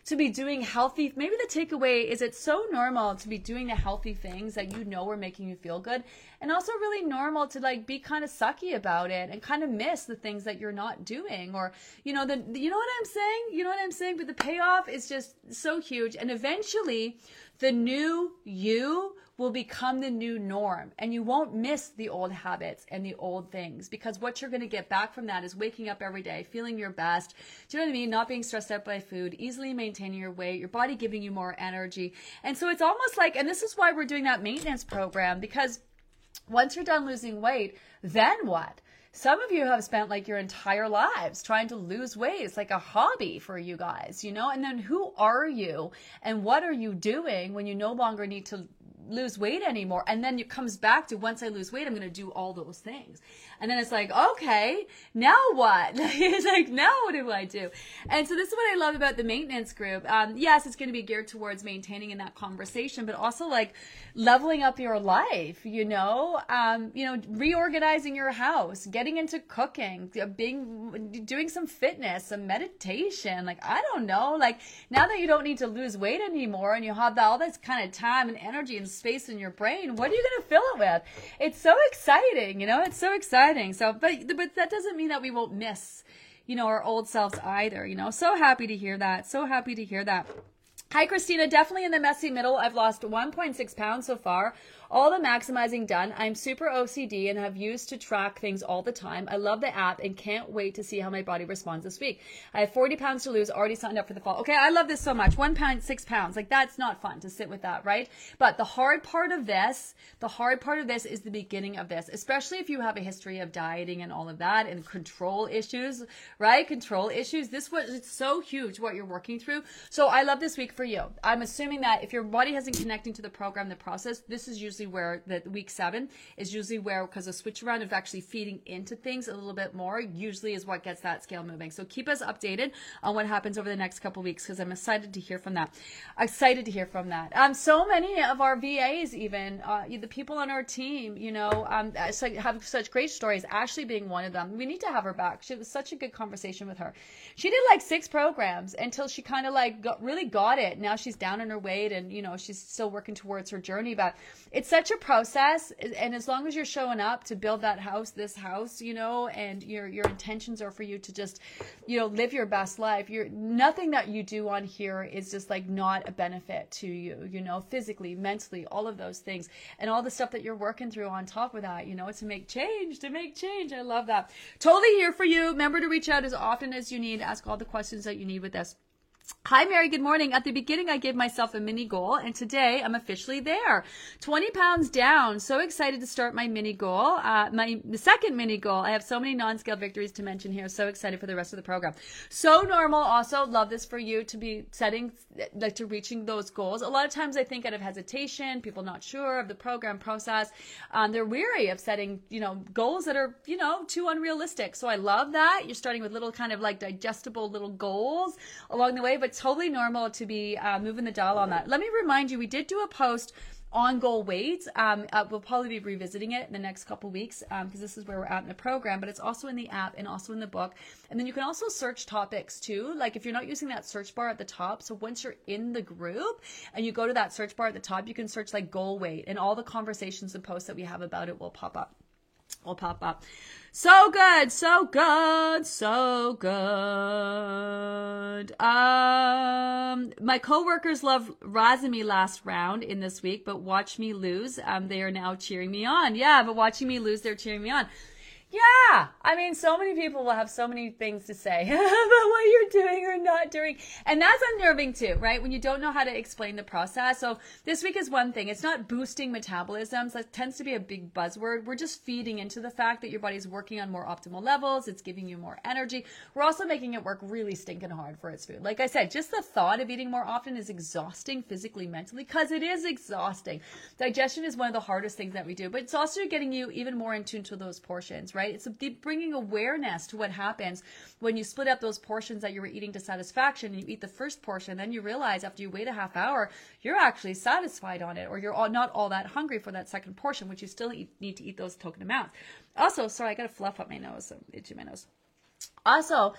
to be doing healthy. Maybe the takeaway is it's so normal to be doing the healthy things that you know are making you feel good, and also really normal to like be kind of sucky about it and kind of miss the things that you're not doing, or you know, the you know what I'm saying? You know what I'm saying? But the payoff is just so huge. And eventually, the new you will become the new norm and you won't miss the old habits and the old things because what you're going to get back from that is waking up every day, feeling your best. Do you know what I mean? Not being stressed out by food, easily maintaining your weight, your body giving you more energy. And so it's almost like, and this is why we're doing that maintenance program because once you're done losing weight, then what? Some of you have spent like your entire lives trying to lose weight. It's like a hobby for you guys, you know? And then who are you and what are you doing when you no longer need to lose weight anymore. And then it comes back to once I lose weight, I'm going to do all those things. And then it's like, okay, now what? it's like, now what do I do? And so this is what I love about the maintenance group. Um, yes, it's going to be geared towards maintaining in that conversation, but also like leveling up your life, you know, um, you know, reorganizing your house, getting into cooking, being, doing some fitness, some meditation. Like, I don't know, like now that you don't need to lose weight anymore and you have all this kind of time and energy and space in your brain, what are you going to fill it with? It's so exciting, you know, it's so exciting. So, but, but that doesn't mean that we won't miss, you know, our old selves either, you know. So happy to hear that. So happy to hear that. Hi, Christina. Definitely in the messy middle. I've lost 1.6 pounds so far. All the maximizing done. I'm super OCD and have used to track things all the time. I love the app and can't wait to see how my body responds this week. I have 40 pounds to lose, already signed up for the fall. Okay, I love this so much. One pound, six pounds. Like that's not fun to sit with that, right? But the hard part of this, the hard part of this is the beginning of this, especially if you have a history of dieting and all of that and control issues, right? Control issues. This was it's so huge what you're working through. So I love this week for you. I'm assuming that if your body hasn't connecting to the program, the process, this is usually usually where the week seven is usually where because a switch around of actually feeding into things a little bit more usually is what gets that scale moving. So keep us updated on what happens over the next couple weeks because I'm excited to hear from that. Excited to hear from that. Um, so many of our VAs, even uh, the people on our team, you know, um, have such great stories. Ashley being one of them. We need to have her back. She was such a good conversation with her. She did like six programs until she kind of like got, really got it. Now she's down in her weight and you know she's still working towards her journey. But it's it's such a process and as long as you're showing up to build that house this house you know and your your intentions are for you to just you know live your best life you're nothing that you do on here is just like not a benefit to you you know physically mentally all of those things. And all the stuff that you're working through on top of that you know to make change to make change. I love that. Totally here for you. Remember to reach out as often as you need. Ask all the questions that you need with us Hi, Mary. Good morning. At the beginning, I gave myself a mini goal, and today I'm officially there. 20 pounds down. So excited to start my mini goal. Uh, my second mini goal. I have so many non-scale victories to mention here. So excited for the rest of the program. So normal. Also, love this for you to be setting, like to reaching those goals. A lot of times, I think out of hesitation, people not sure of the program process, um, they're weary of setting, you know, goals that are, you know, too unrealistic. So I love that you're starting with little kind of like digestible little goals along the way but totally normal to be uh, moving the dial on that. Let me remind you, we did do a post on goal weight. Um, uh, we'll probably be revisiting it in the next couple weeks because um, this is where we're at in the program, but it's also in the app and also in the book. And then you can also search topics too. Like if you're not using that search bar at the top, so once you're in the group and you go to that search bar at the top, you can search like goal weight and all the conversations and posts that we have about it will pop up. Will pop up. So good, so good, so good. Um, my coworkers love razzing me last round in this week, but watch me lose. Um, they are now cheering me on. Yeah, but watching me lose, they're cheering me on. Yeah, I mean, so many people will have so many things to say about what you're doing or not doing. And that's unnerving too, right? When you don't know how to explain the process. So this week is one thing. It's not boosting metabolisms. That tends to be a big buzzword. We're just feeding into the fact that your body's working on more optimal levels. It's giving you more energy. We're also making it work really stinking hard for its food. Like I said, just the thought of eating more often is exhausting physically, mentally, because it is exhausting. Digestion is one of the hardest things that we do, but it's also getting you even more in tune to those portions, right? It's bringing awareness to what happens when you split up those portions that you were eating to satisfaction and you eat the first portion. Then you realize after you wait a half hour, you're actually satisfied on it or you're all, not all that hungry for that second portion, which you still eat, need to eat those token amounts. Also, sorry, I got to fluff up my nose, itching my nose. Also,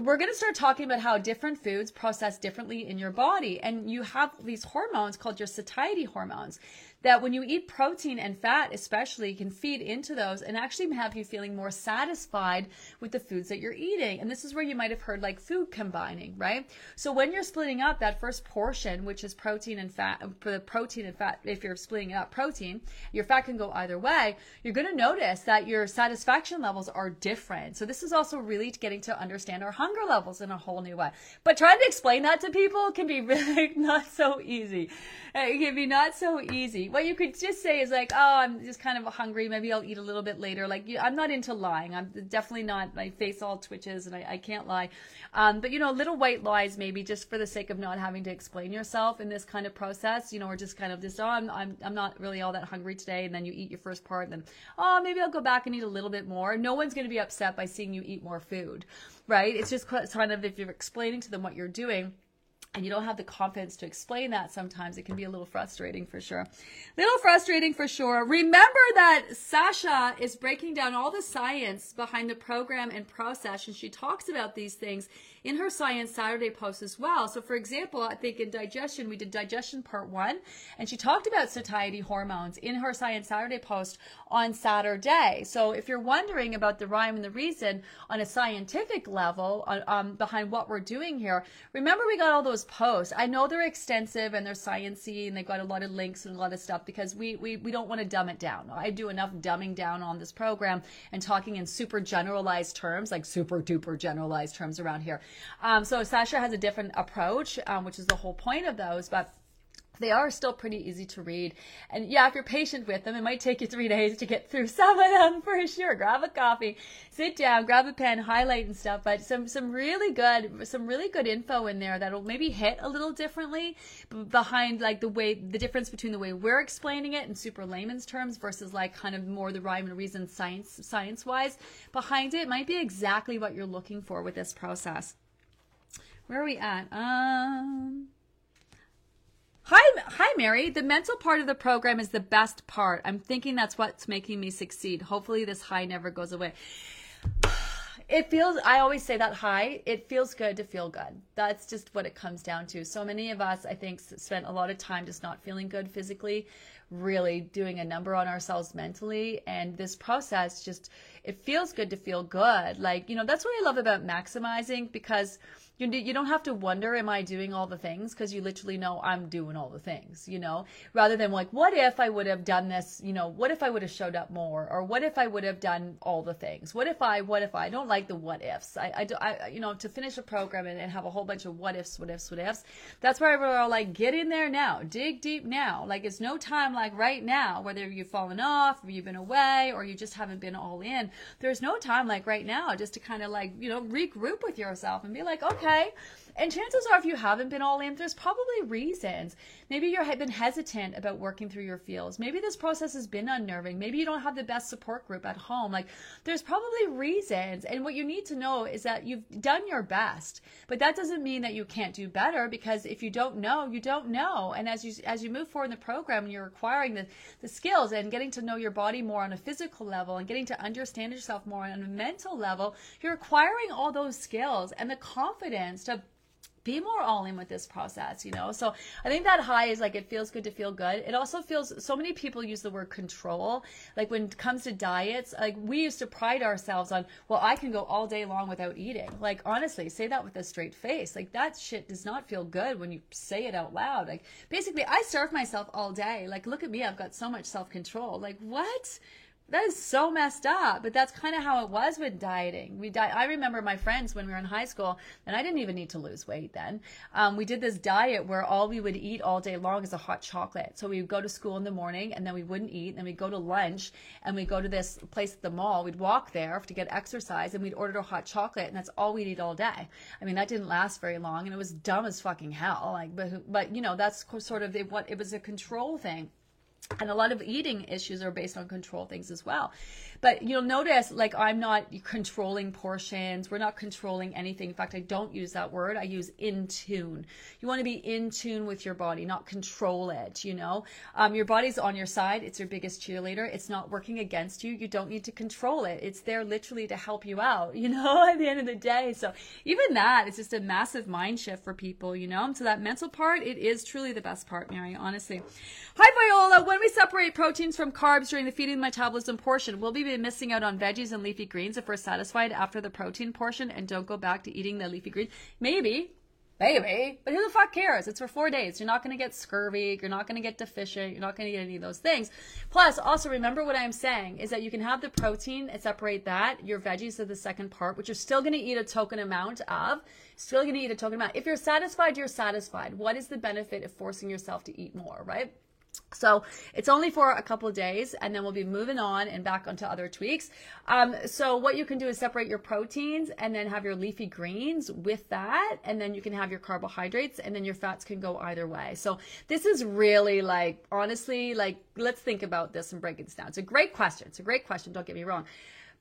we're going to start talking about how different foods process differently in your body. And you have these hormones called your satiety hormones that when you eat protein and fat, especially, can feed into those and actually have you feeling more satisfied with the foods that you're eating. And this is where you might have heard like food combining, right? So when you're splitting up that first portion, which is protein and fat, for the protein and fat, if you're splitting up protein, your fat can go either way. You're going to notice that your satisfaction levels are different. So this is also really getting to understand our hunger levels in a whole new way. But trying to explain that to people can be really not so easy. It can be not so easy. What you could just say is like, oh, I'm just kind of hungry. Maybe I'll eat a little bit later. Like, I'm not into lying. I'm definitely not. My face all twitches and I, I can't lie. Um, but you know, little white lies maybe just for the sake of not having to explain yourself in this kind of process. You know, or just kind of just, oh, I'm, I'm, I'm not really all that hungry today. And then you eat your first part. And then, oh, maybe I'll go back and eat a little bit more. No one's going to be upset by seeing you eat more food, right? It's just kind of if you're explaining to them what you're doing and you don't have the confidence to explain that sometimes it can be a little frustrating for sure little frustrating for sure remember that sasha is breaking down all the science behind the program and process and she talks about these things in her Science Saturday post as well. So, for example, I think in digestion, we did digestion part one, and she talked about satiety hormones in her Science Saturday post on Saturday. So, if you're wondering about the rhyme and the reason on a scientific level um, behind what we're doing here, remember we got all those posts. I know they're extensive and they're sciencey and they've got a lot of links and a lot of stuff because we, we, we don't want to dumb it down. I do enough dumbing down on this program and talking in super generalized terms, like super duper generalized terms around here. Um, so Sasha has a different approach, um, which is the whole point of those, but they are still pretty easy to read. And yeah, if you're patient with them, it might take you three days to get through some of them for sure. Grab a coffee, sit down, grab a pen, highlight and stuff. But some, some really good, some really good info in there that'll maybe hit a little differently behind like the way, the difference between the way we're explaining it in super layman's terms versus like kind of more the rhyme and reason science, science wise behind it might be exactly what you're looking for with this process. Where are we at? Um. Hi, hi, Mary. The mental part of the program is the best part. I'm thinking that's what's making me succeed. Hopefully, this high never goes away. It feels, I always say that high, it feels good to feel good. That's just what it comes down to. So many of us, I think, spent a lot of time just not feeling good physically, really doing a number on ourselves mentally. And this process just, it feels good to feel good. Like, you know, that's what I love about maximizing because you, you don't have to wonder, am I doing all the things? Because you literally know I'm doing all the things, you know, rather than like, what if I would have done this? You know, what if I would have showed up more? Or what if I would have done all the things? What if I, what if I, I don't like the what ifs. I, I, I you know, to finish a program and, and, have a whole bunch of what ifs, what ifs, what ifs. That's why we're all like, get in there now, dig deep now. Like it's no time like right now, whether you've fallen off or you've been away or you just haven't been all in. There's no time like right now just to kind of like, you know, regroup with yourself and be like, okay, okay. And chances are, if you haven't been all in, there's probably reasons. Maybe you've been hesitant about working through your feels. Maybe this process has been unnerving. Maybe you don't have the best support group at home. Like, there's probably reasons. And what you need to know is that you've done your best. But that doesn't mean that you can't do better because if you don't know, you don't know. And as you as you move forward in the program you're acquiring the, the skills and getting to know your body more on a physical level and getting to understand yourself more on a mental level, you're acquiring all those skills and the confidence to be more all in with this process, you know? So I think that high is like, it feels good to feel good. It also feels, so many people use the word control. Like when it comes to diets, like we used to pride ourselves on, well, I can go all day long without eating. Like honestly, say that with a straight face. Like that shit does not feel good when you say it out loud. Like basically, I starve myself all day. Like look at me, I've got so much self control. Like what? That is so messed up but that's kind of how it was with dieting. We di- i remember my friends when we were in high school and i didn't even need to lose weight then. Um, we did this diet where all we would eat all day long is a hot chocolate. So we would go to school in the morning and then we wouldn't eat and then we'd go to lunch and we'd go to this place at the mall. We'd walk there to get exercise and we'd order a hot chocolate and that's all we'd eat all day. I mean that didn't last very long and it was dumb as fucking hell like but, but you know that's sort of what it was a control thing and a lot of eating issues are based on control things as well but you'll notice like i'm not controlling portions. We're not controlling anything. In fact i don't use that word. I use in tune. You want to be in tune with your body not control it you know? Um, your body's on your side. It's your biggest cheerleader. It's not working against you. You don't need to control it. It's there literally to help you out you know at the end of the day. So even that, it's just a massive mind shift for people you know? So that mental part it is truly the best part mary honestly. Hi viola. When we separate proteins from carbs during the feeding metabolism portion, will be missing out on veggies and leafy greens if we're satisfied after the protein portion and don't go back to eating the leafy greens? Maybe, Maybe, but who the fuck cares? It's for four days. You're not going to get scurvy. You're not going to get deficient. You're not going to get any of those things. Plus, also remember what I'm saying is that you can have the protein and separate that. Your veggies are the second part, which you're still going to eat a token amount of. Still going to eat a token amount. If you're satisfied, you're satisfied. What is the benefit of forcing yourself to eat more, right? So it's only for a couple of days, and then we'll be moving on and back onto other tweaks. Um, so what you can do is separate your proteins and then have your leafy greens with that, and then you can have your carbohydrates, and then your fats can go either way. So this is really like honestly, like let's think about this and break it down. It's a great question. It's a great question. Don't get me wrong.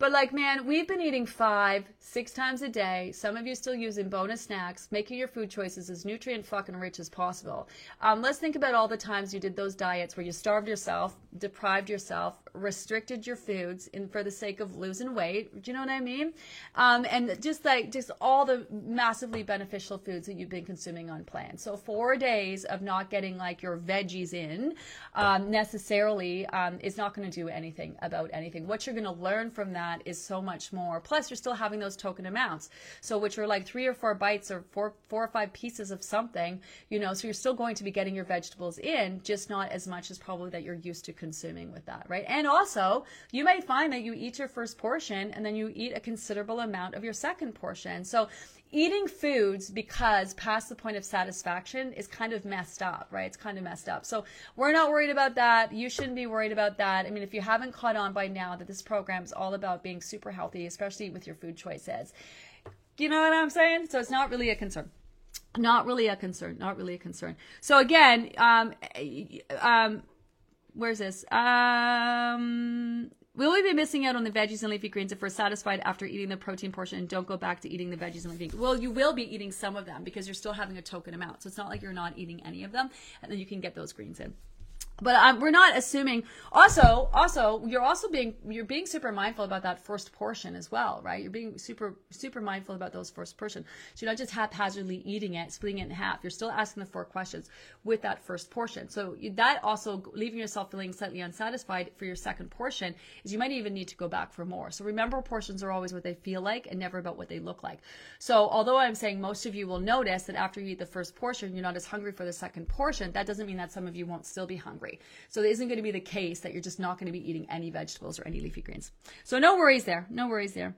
But like, man, we've been eating five, six times a day. Some of you still using bonus snacks, making your food choices as nutrient fucking rich as possible. Um, let's think about all the times you did those diets where you starved yourself, deprived yourself, restricted your foods in for the sake of losing weight. Do you know what I mean? Um, and just like just all the massively beneficial foods that you've been consuming on plan. So four days of not getting like your veggies in um, necessarily um, is not going to do anything about anything. What you're going to learn from that is so much more. Plus, you're still having those token amounts, so which are like three or four bites or four four or five pieces of something. You know, so you're still going to be getting your vegetables in, just not as much as probably that you're used to consuming with that, right? And also, you may find that you eat your first portion and then you eat a considerable amount of your second portion. So eating foods because past the point of satisfaction is kind of messed up, right? It's kind of messed up. So we're not worried about that. You shouldn't be worried about that. I mean, if you haven't caught on by now that this program is all about being super healthy, especially with your food choices. You know what I'm saying? So it's not really a concern not really a concern not really a concern so again um um where's this um Will we be missing out on the veggies and leafy greens if we're satisfied after eating the protein portion and don't go back to eating the veggies and leafy greens? Well, you will be eating some of them because you're still having a token amount. So it's not like you're not eating any of them, and then you can get those greens in but um, we're not assuming also also you're also being you're being super mindful about that first portion as well right? You're being super super mindful about those first portion. So you're not just haphazardly eating it splitting it in half. You're still asking the four questions with that first portion. So that also leaving yourself feeling slightly unsatisfied for your second portion is you might even need to go back for more. So remember portions are always what they feel like and never about what they look like. So although i'm saying most of you will notice that after you eat the first portion you're not as hungry for the second portion that doesn't mean that some of you won't still be hungry hungry. So it isn't going to be the case that you're just not going to be eating any vegetables or any leafy greens. So no worries there. No worries there.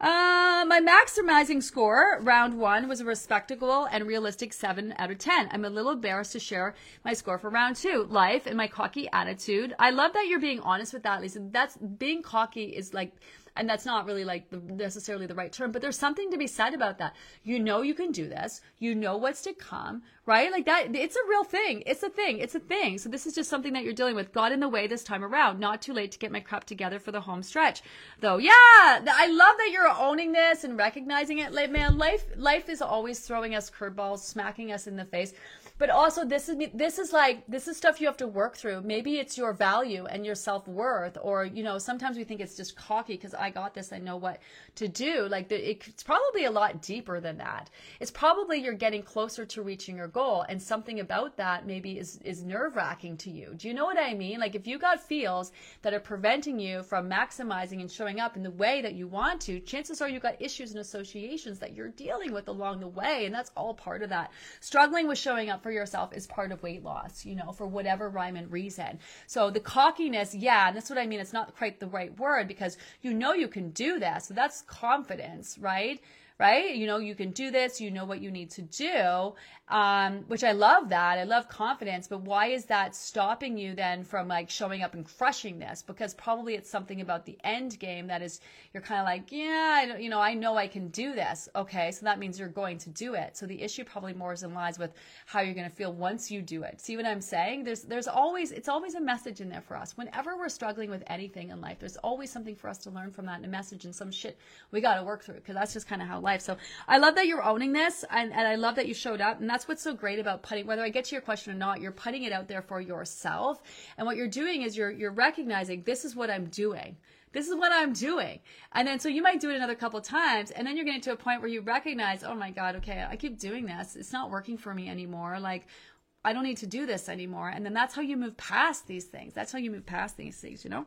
Uh, my maximizing score, round one, was a respectable and realistic 7 out of 10. I'm a little embarrassed to share my score for round two. Life and my cocky attitude. I love that you're being honest with that, Lisa. That's being cocky is like and that's not really like the, necessarily the right term, but there's something to be said about that. You know you can do this. You know what's to come, right? Like that, it's a real thing. It's a thing. It's a thing. So this is just something that you're dealing with. Got in the way this time around. Not too late to get my crap together for the home stretch, though. Yeah, I love that you're owning this and recognizing it. Like, man, life, life is always throwing us curveballs, smacking us in the face but also this is this is like this is stuff you have to work through. Maybe it's your value and your self-worth or you know sometimes we think it's just cocky because i got this i know what to do. Like the, it's probably a lot deeper than that. It's probably you're getting closer to reaching your goal and something about that maybe is is nerve-wracking to you. Do you know what i mean? Like if you got feels that are preventing you from maximizing and showing up in the way that you want to chances are you got issues and associations that you're dealing with along the way and that's all part of that. Struggling with showing up for yourself is part of weight loss, you know, for whatever rhyme and reason. So the cockiness, yeah, and that's what I mean. It's not quite the right word because you know you can do that. So that's confidence, right? Right? You know, you can do this, you know what you need to do, um, which I love that. I love confidence, but why is that stopping you then from like showing up and crushing this? Because probably it's something about the end game that is, you're kind of like, yeah, you know, I know I can do this. Okay. So that means you're going to do it. So the issue probably more is in lies with how you're going to feel once you do it. See what I'm saying? There's, there's always, it's always a message in there for us. Whenever we're struggling with anything in life, there's always something for us to learn from that and a message and some shit we got to work through because that's just kind of how life. So I love that you're owning this and, and I love that you showed up. And that's what's so great about putting, whether I get to your question or not, you're putting it out there for yourself. And what you're doing is you're, you're recognizing this is what I'm doing. This is what I'm doing. And then so you might do it another couple times and then you're getting to a point where you recognize, oh my God, okay, I keep doing this. It's not working for me anymore. Like, I don't need to do this anymore. And then that's how you move past these things. That's how you move past these things, you know?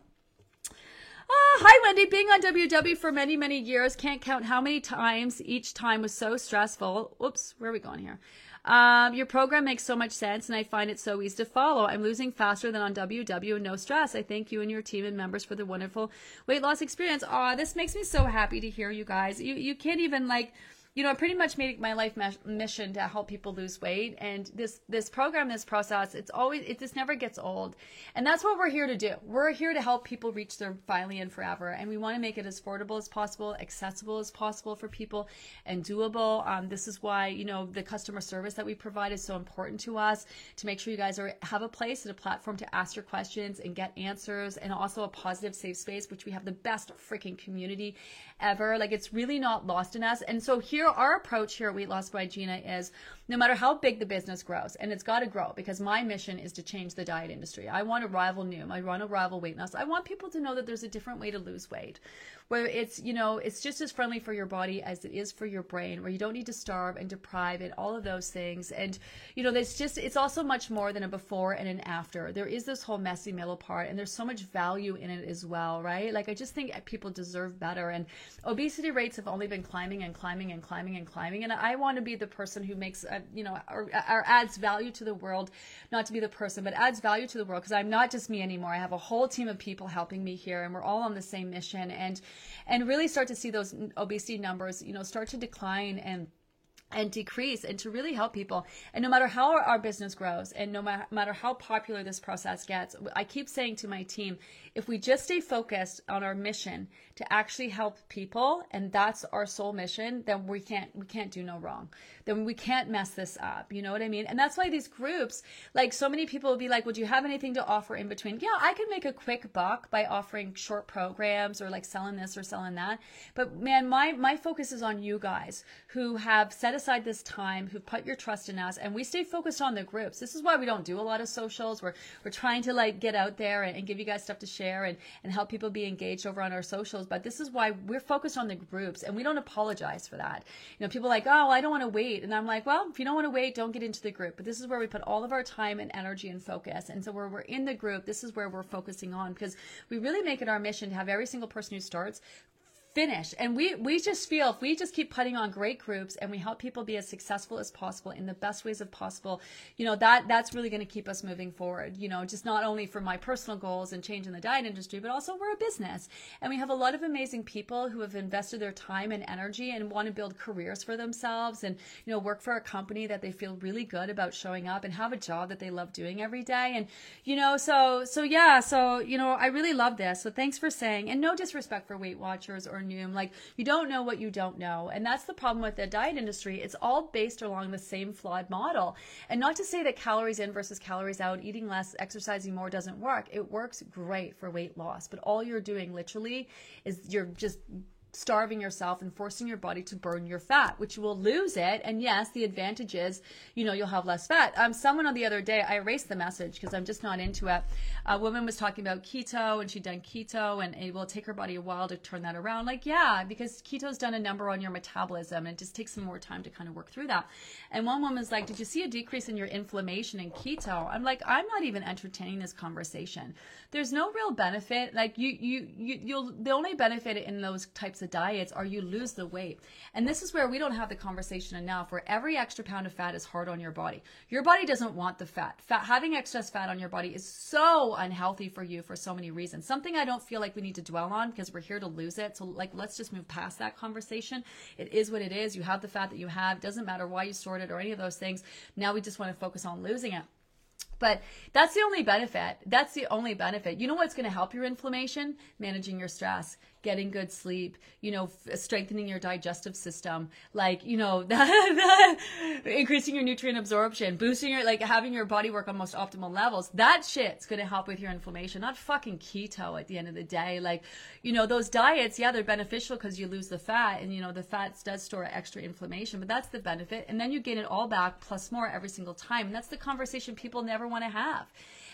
Oh, hi, Wendy. Being on WW for many, many years, can't count how many times each time was so stressful. Whoops, where are we going here? Um, your program makes so much sense, and I find it so easy to follow. I'm losing faster than on WW and no stress. I thank you and your team and members for the wonderful weight loss experience. Aw, this makes me so happy to hear you guys. You you can't even like you know, I pretty much made my life mission to help people lose weight. And this this program, this process, it's always it just never gets old. And that's what we're here to do. We're here to help people reach their finally and forever. And we want to make it as affordable as possible, accessible as possible for people, and doable. Um, this is why you know the customer service that we provide is so important to us to make sure you guys are have a place and a platform to ask your questions and get answers, and also a positive, safe space, which we have the best freaking community ever. Like it's really not lost in us. And so here our approach here at Weight Loss by Gina is no matter how big the business grows, and it's got to grow because my mission is to change the diet industry. I want to rival Noom. I want to rival weight loss. I want people to know that there's a different way to lose weight where it's you know it's just as friendly for your body as it is for your brain where you don't need to starve and deprive and all of those things and you know there's just it's also much more than a before and an after there is this whole messy middle part and there's so much value in it as well right like i just think people deserve better and obesity rates have only been climbing and climbing and climbing and climbing and i want to be the person who makes a, you know or, uh, or adds value to the world not to be the person but adds value to the world because i'm not just me anymore. I have a whole team of people helping me here and we're all on the same mission and and really start to see those obesity numbers, you know, start to decline and and decrease and to really help people. And no matter how our business grows and no matter how popular this process gets, I keep saying to my team, if we just stay focused on our mission to actually help people and that's our sole mission, then we can't we can't do no wrong. Then we can't mess this up. You know what I mean? And that's why these groups, like so many people will be like, Would you have anything to offer in between? Yeah, I can make a quick buck by offering short programs or like selling this or selling that. But man, my my focus is on you guys who have set aside this time, who've put your trust in us, and we stay focused on the groups. This is why we don't do a lot of socials. We're we're trying to like get out there and, and give you guys stuff to share and, and help people be engaged over on our socials. But this is why we're focused on the groups and we don't apologize for that. You know, people like, oh, well, I don't want to wait. And I'm like, well, if you don't want to wait, don't get into the group. But this is where we put all of our time and energy and focus. And so where we're in the group, this is where we're focusing on because we really make it our mission to have every single person who starts finish. And we, we just feel if we just keep putting on great groups and we help people be as successful as possible in the best ways of possible, you know, that, that's really going to keep us moving forward, you know, just not only for my personal goals and changing the diet industry, but also we're a business and we have a lot of amazing people who have invested their time and energy and want to build careers for themselves and, you know, work for a company that they feel really good about showing up and have a job that they love doing every day. And, you know, so, so yeah, so, you know, I really love this. So thanks for saying, and no disrespect for Weight Watchers or Like you don't know what you don't know. And that's the problem with the diet industry. It's all based along the same flawed model. And not to say that calories in versus calories out, eating less, exercising more doesn't work. It works great for weight loss, but all you're doing literally is you're just starving yourself and forcing your body to burn your fat, which you will lose it. And yes, the advantage is, you know, you'll have less fat. Um, someone on the other day, I erased the message because I'm just not into it. A woman was talking about keto and she'd done keto and it will take her body a while to turn that around. Like, yeah, because keto's done a number on your metabolism and it just takes some more time to kind of work through that. And one woman's like, did you see a decrease in your inflammation in keto? I'm like, I'm not even entertaining this conversation. There's no real benefit. Like you, you, you, you'll, the only benefit in those types of the diets or you lose the weight. And this is where we don't have the conversation enough where every extra pound of fat is hard on your body. Your body doesn't want the fat. Fat having excess fat on your body is so unhealthy for you for so many reasons. Something I don't feel like we need to dwell on because we're here to lose it. So like let's just move past that conversation. It is what it is. You have the fat that you have. Doesn't matter why you stored it or any of those things. Now we just want to focus on losing it. But that's the only benefit. That's the only benefit. You know what's going to help your inflammation? Managing your stress getting good sleep, you know, f- strengthening your digestive system, like, you know, increasing your nutrient absorption, boosting your, like having your body work on most optimal levels. That shit's to help with your inflammation, not fucking keto at the end of the day. Like, you know, those diets, yeah, they're beneficial because you lose the fat and, you know, the fats does store extra inflammation, but that's the benefit. And then you gain it all back plus more every single time. And that's the conversation people never want to have.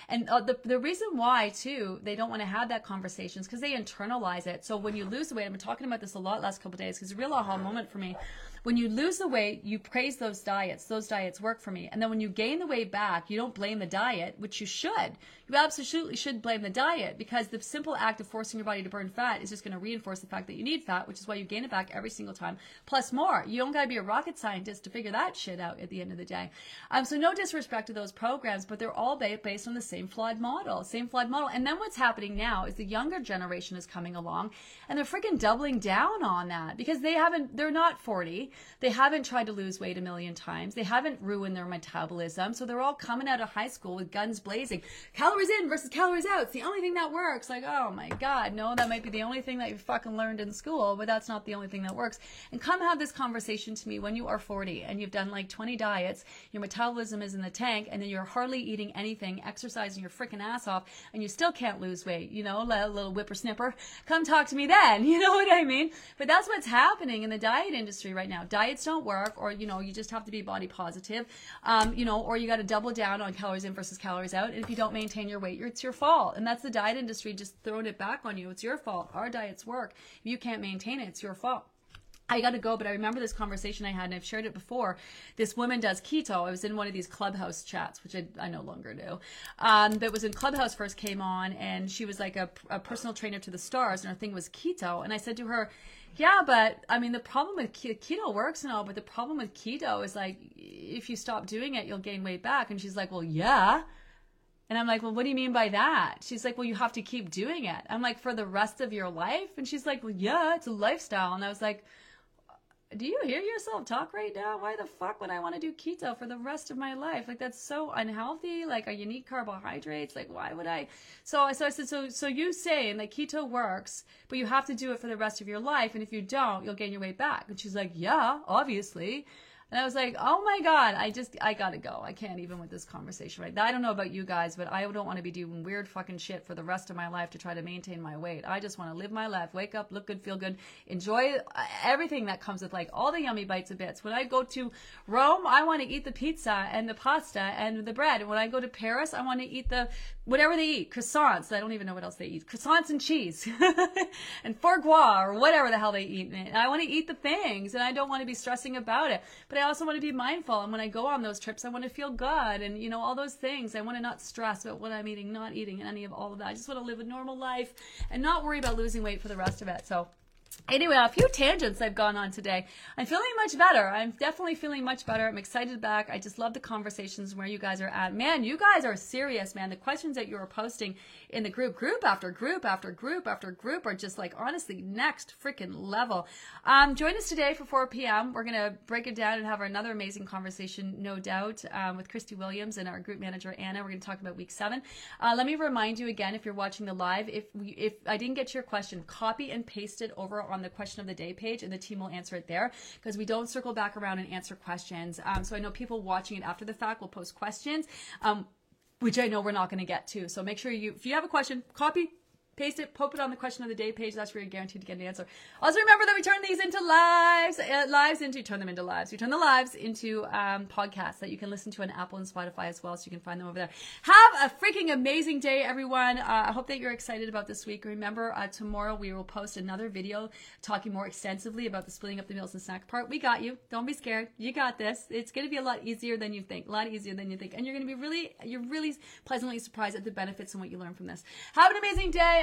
And uh, the, the reason why, too, they don't want to have that conversation is because they internalize it. So when you lose the weight, I've been talking about this a lot last couple days because it's a real aha moment for me When you lose the weight, you praise those diets. Those diets work for me. And then when you gain the weight back, you don't blame the diet, which you should. You absolutely should blame the diet because the simple act of forcing your body to burn fat is just going to reinforce the fact that you need fat, which is why you gain it back every single time, plus more. You don't got to be a rocket scientist to figure that shit out at the end of the day. Um, so no disrespect to those programs, but they're all based on the same flawed model, same flawed model. And then what's happening now is the younger generation is coming along and they're freaking doubling down on that because they haven't, they're not 40. They haven't tried to lose weight a million times. They haven't ruined their metabolism. So they're all coming out of high school with guns blazing. Calories in versus calories out. It's the only thing that works. Like, oh my God, no, that might be the only thing that you fucking learned in school, but that's not the only thing that works. And come have this conversation to me when you are 40 and you've done like 20 diets, your metabolism is in the tank, and then you're hardly eating anything, exercising your freaking ass off, and you still can't lose weight, you know, a little whippersnipper. Come talk to me then. You know what I mean? But that's what's happening in the diet industry right now. Diets don't work, or, you know, you just have to be body positive, um, you know, or you got to double down on calories in versus calories out. And if you don't maintain your weight, it's your fault. And that's the diet industry just throwing it back on you. It's your fault. Our diets work. If you can't maintain it, it's your fault. I got to go, but I remember this conversation I had, and I've shared it before. This woman does keto. I was in one of these Clubhouse chats, which I, I no longer do. Um, that was when Clubhouse first came on, and she was like a, a personal trainer to the stars, and her thing was keto. And I said to her, yeah, but I mean, the problem with keto works and all, but the problem with keto is like, if you stop doing it, you'll gain weight back. And she's like, well, yeah. And I'm like, well, what do you mean by that? She's like, well, you have to keep doing it. I'm like, for the rest of your life? And she's like, well, yeah, it's a lifestyle. And I was like, do you hear yourself talk right now? Why the fuck would I want to do keto for the rest of my life? Like that's so unhealthy. Like are you need carbohydrates. Like why would I? So so I said so so you saying that keto works, but you have to do it for the rest of your life, and if you don't, you'll gain your weight back. And she's like, yeah, obviously. And I was like, oh my God, I just, I gotta go. I can't even with this conversation right now. I don't know about you guys, but I don't want to be doing weird fucking shit for the rest of my life to try to maintain my weight. I just want to live my life, wake up, look good, feel good, enjoy uh, everything that comes with like all the yummy bites of bits. When I go to Rome, I want to eat the pizza and the pasta and the bread. And when I go to Paris, I want to eat the whatever they eat, croissants. I don't even know what else they eat. Croissants and cheese and foie gras or whatever the hell they eat. And I want to eat the things and I don't want to be stressing about it. But I also want to be mindful. And when I go on those trips, I want to feel good and, you know, all those things. I want to not stress about what I'm eating, not eating, and any of all of that. I just want to live a normal life and not worry about losing weight for the rest of it. So Anyway, a few tangents I've gone on today. I'm feeling much better. I'm definitely feeling much better. I'm excited back. I just love the conversations where you guys are at. Man, you guys are serious, man. The questions that you are posting in the group, group after group after group after group, are just like honestly next freaking level. Um, join us today for 4 p.m. We're gonna break it down and have another amazing conversation, no doubt, um, with Christy Williams and our group manager Anna. We're gonna talk about week seven. Uh, let me remind you again, if you're watching the live, if we, if I didn't get your question, copy and paste it on the question of the day page, and the team will answer it there because we don't circle back around and answer questions. Um, so I know people watching it after the fact will post questions. Um, which I know we're not going to get to. So make sure you, if you have a question, copy, paste it, poke it on the question of the day page. That's where you're guaranteed to get an answer. Also remember that we turn these into lives, uh, lives into, turn them into lives. We turn the lives into um, podcasts that you can listen to on Apple and Spotify as well. So you can find them over there. Have a freaking amazing day, everyone. Uh, I hope that you're excited about this week. Remember, uh, tomorrow we will post another video talking more extensively about the splitting up the meals and snack part. We got you. Don't be scared. You got this. It's going to be a lot easier than you think. A lot easier than you think. And you're going to be really, you're really pleasantly surprised at the benefits and what you learn from this. Have an amazing day.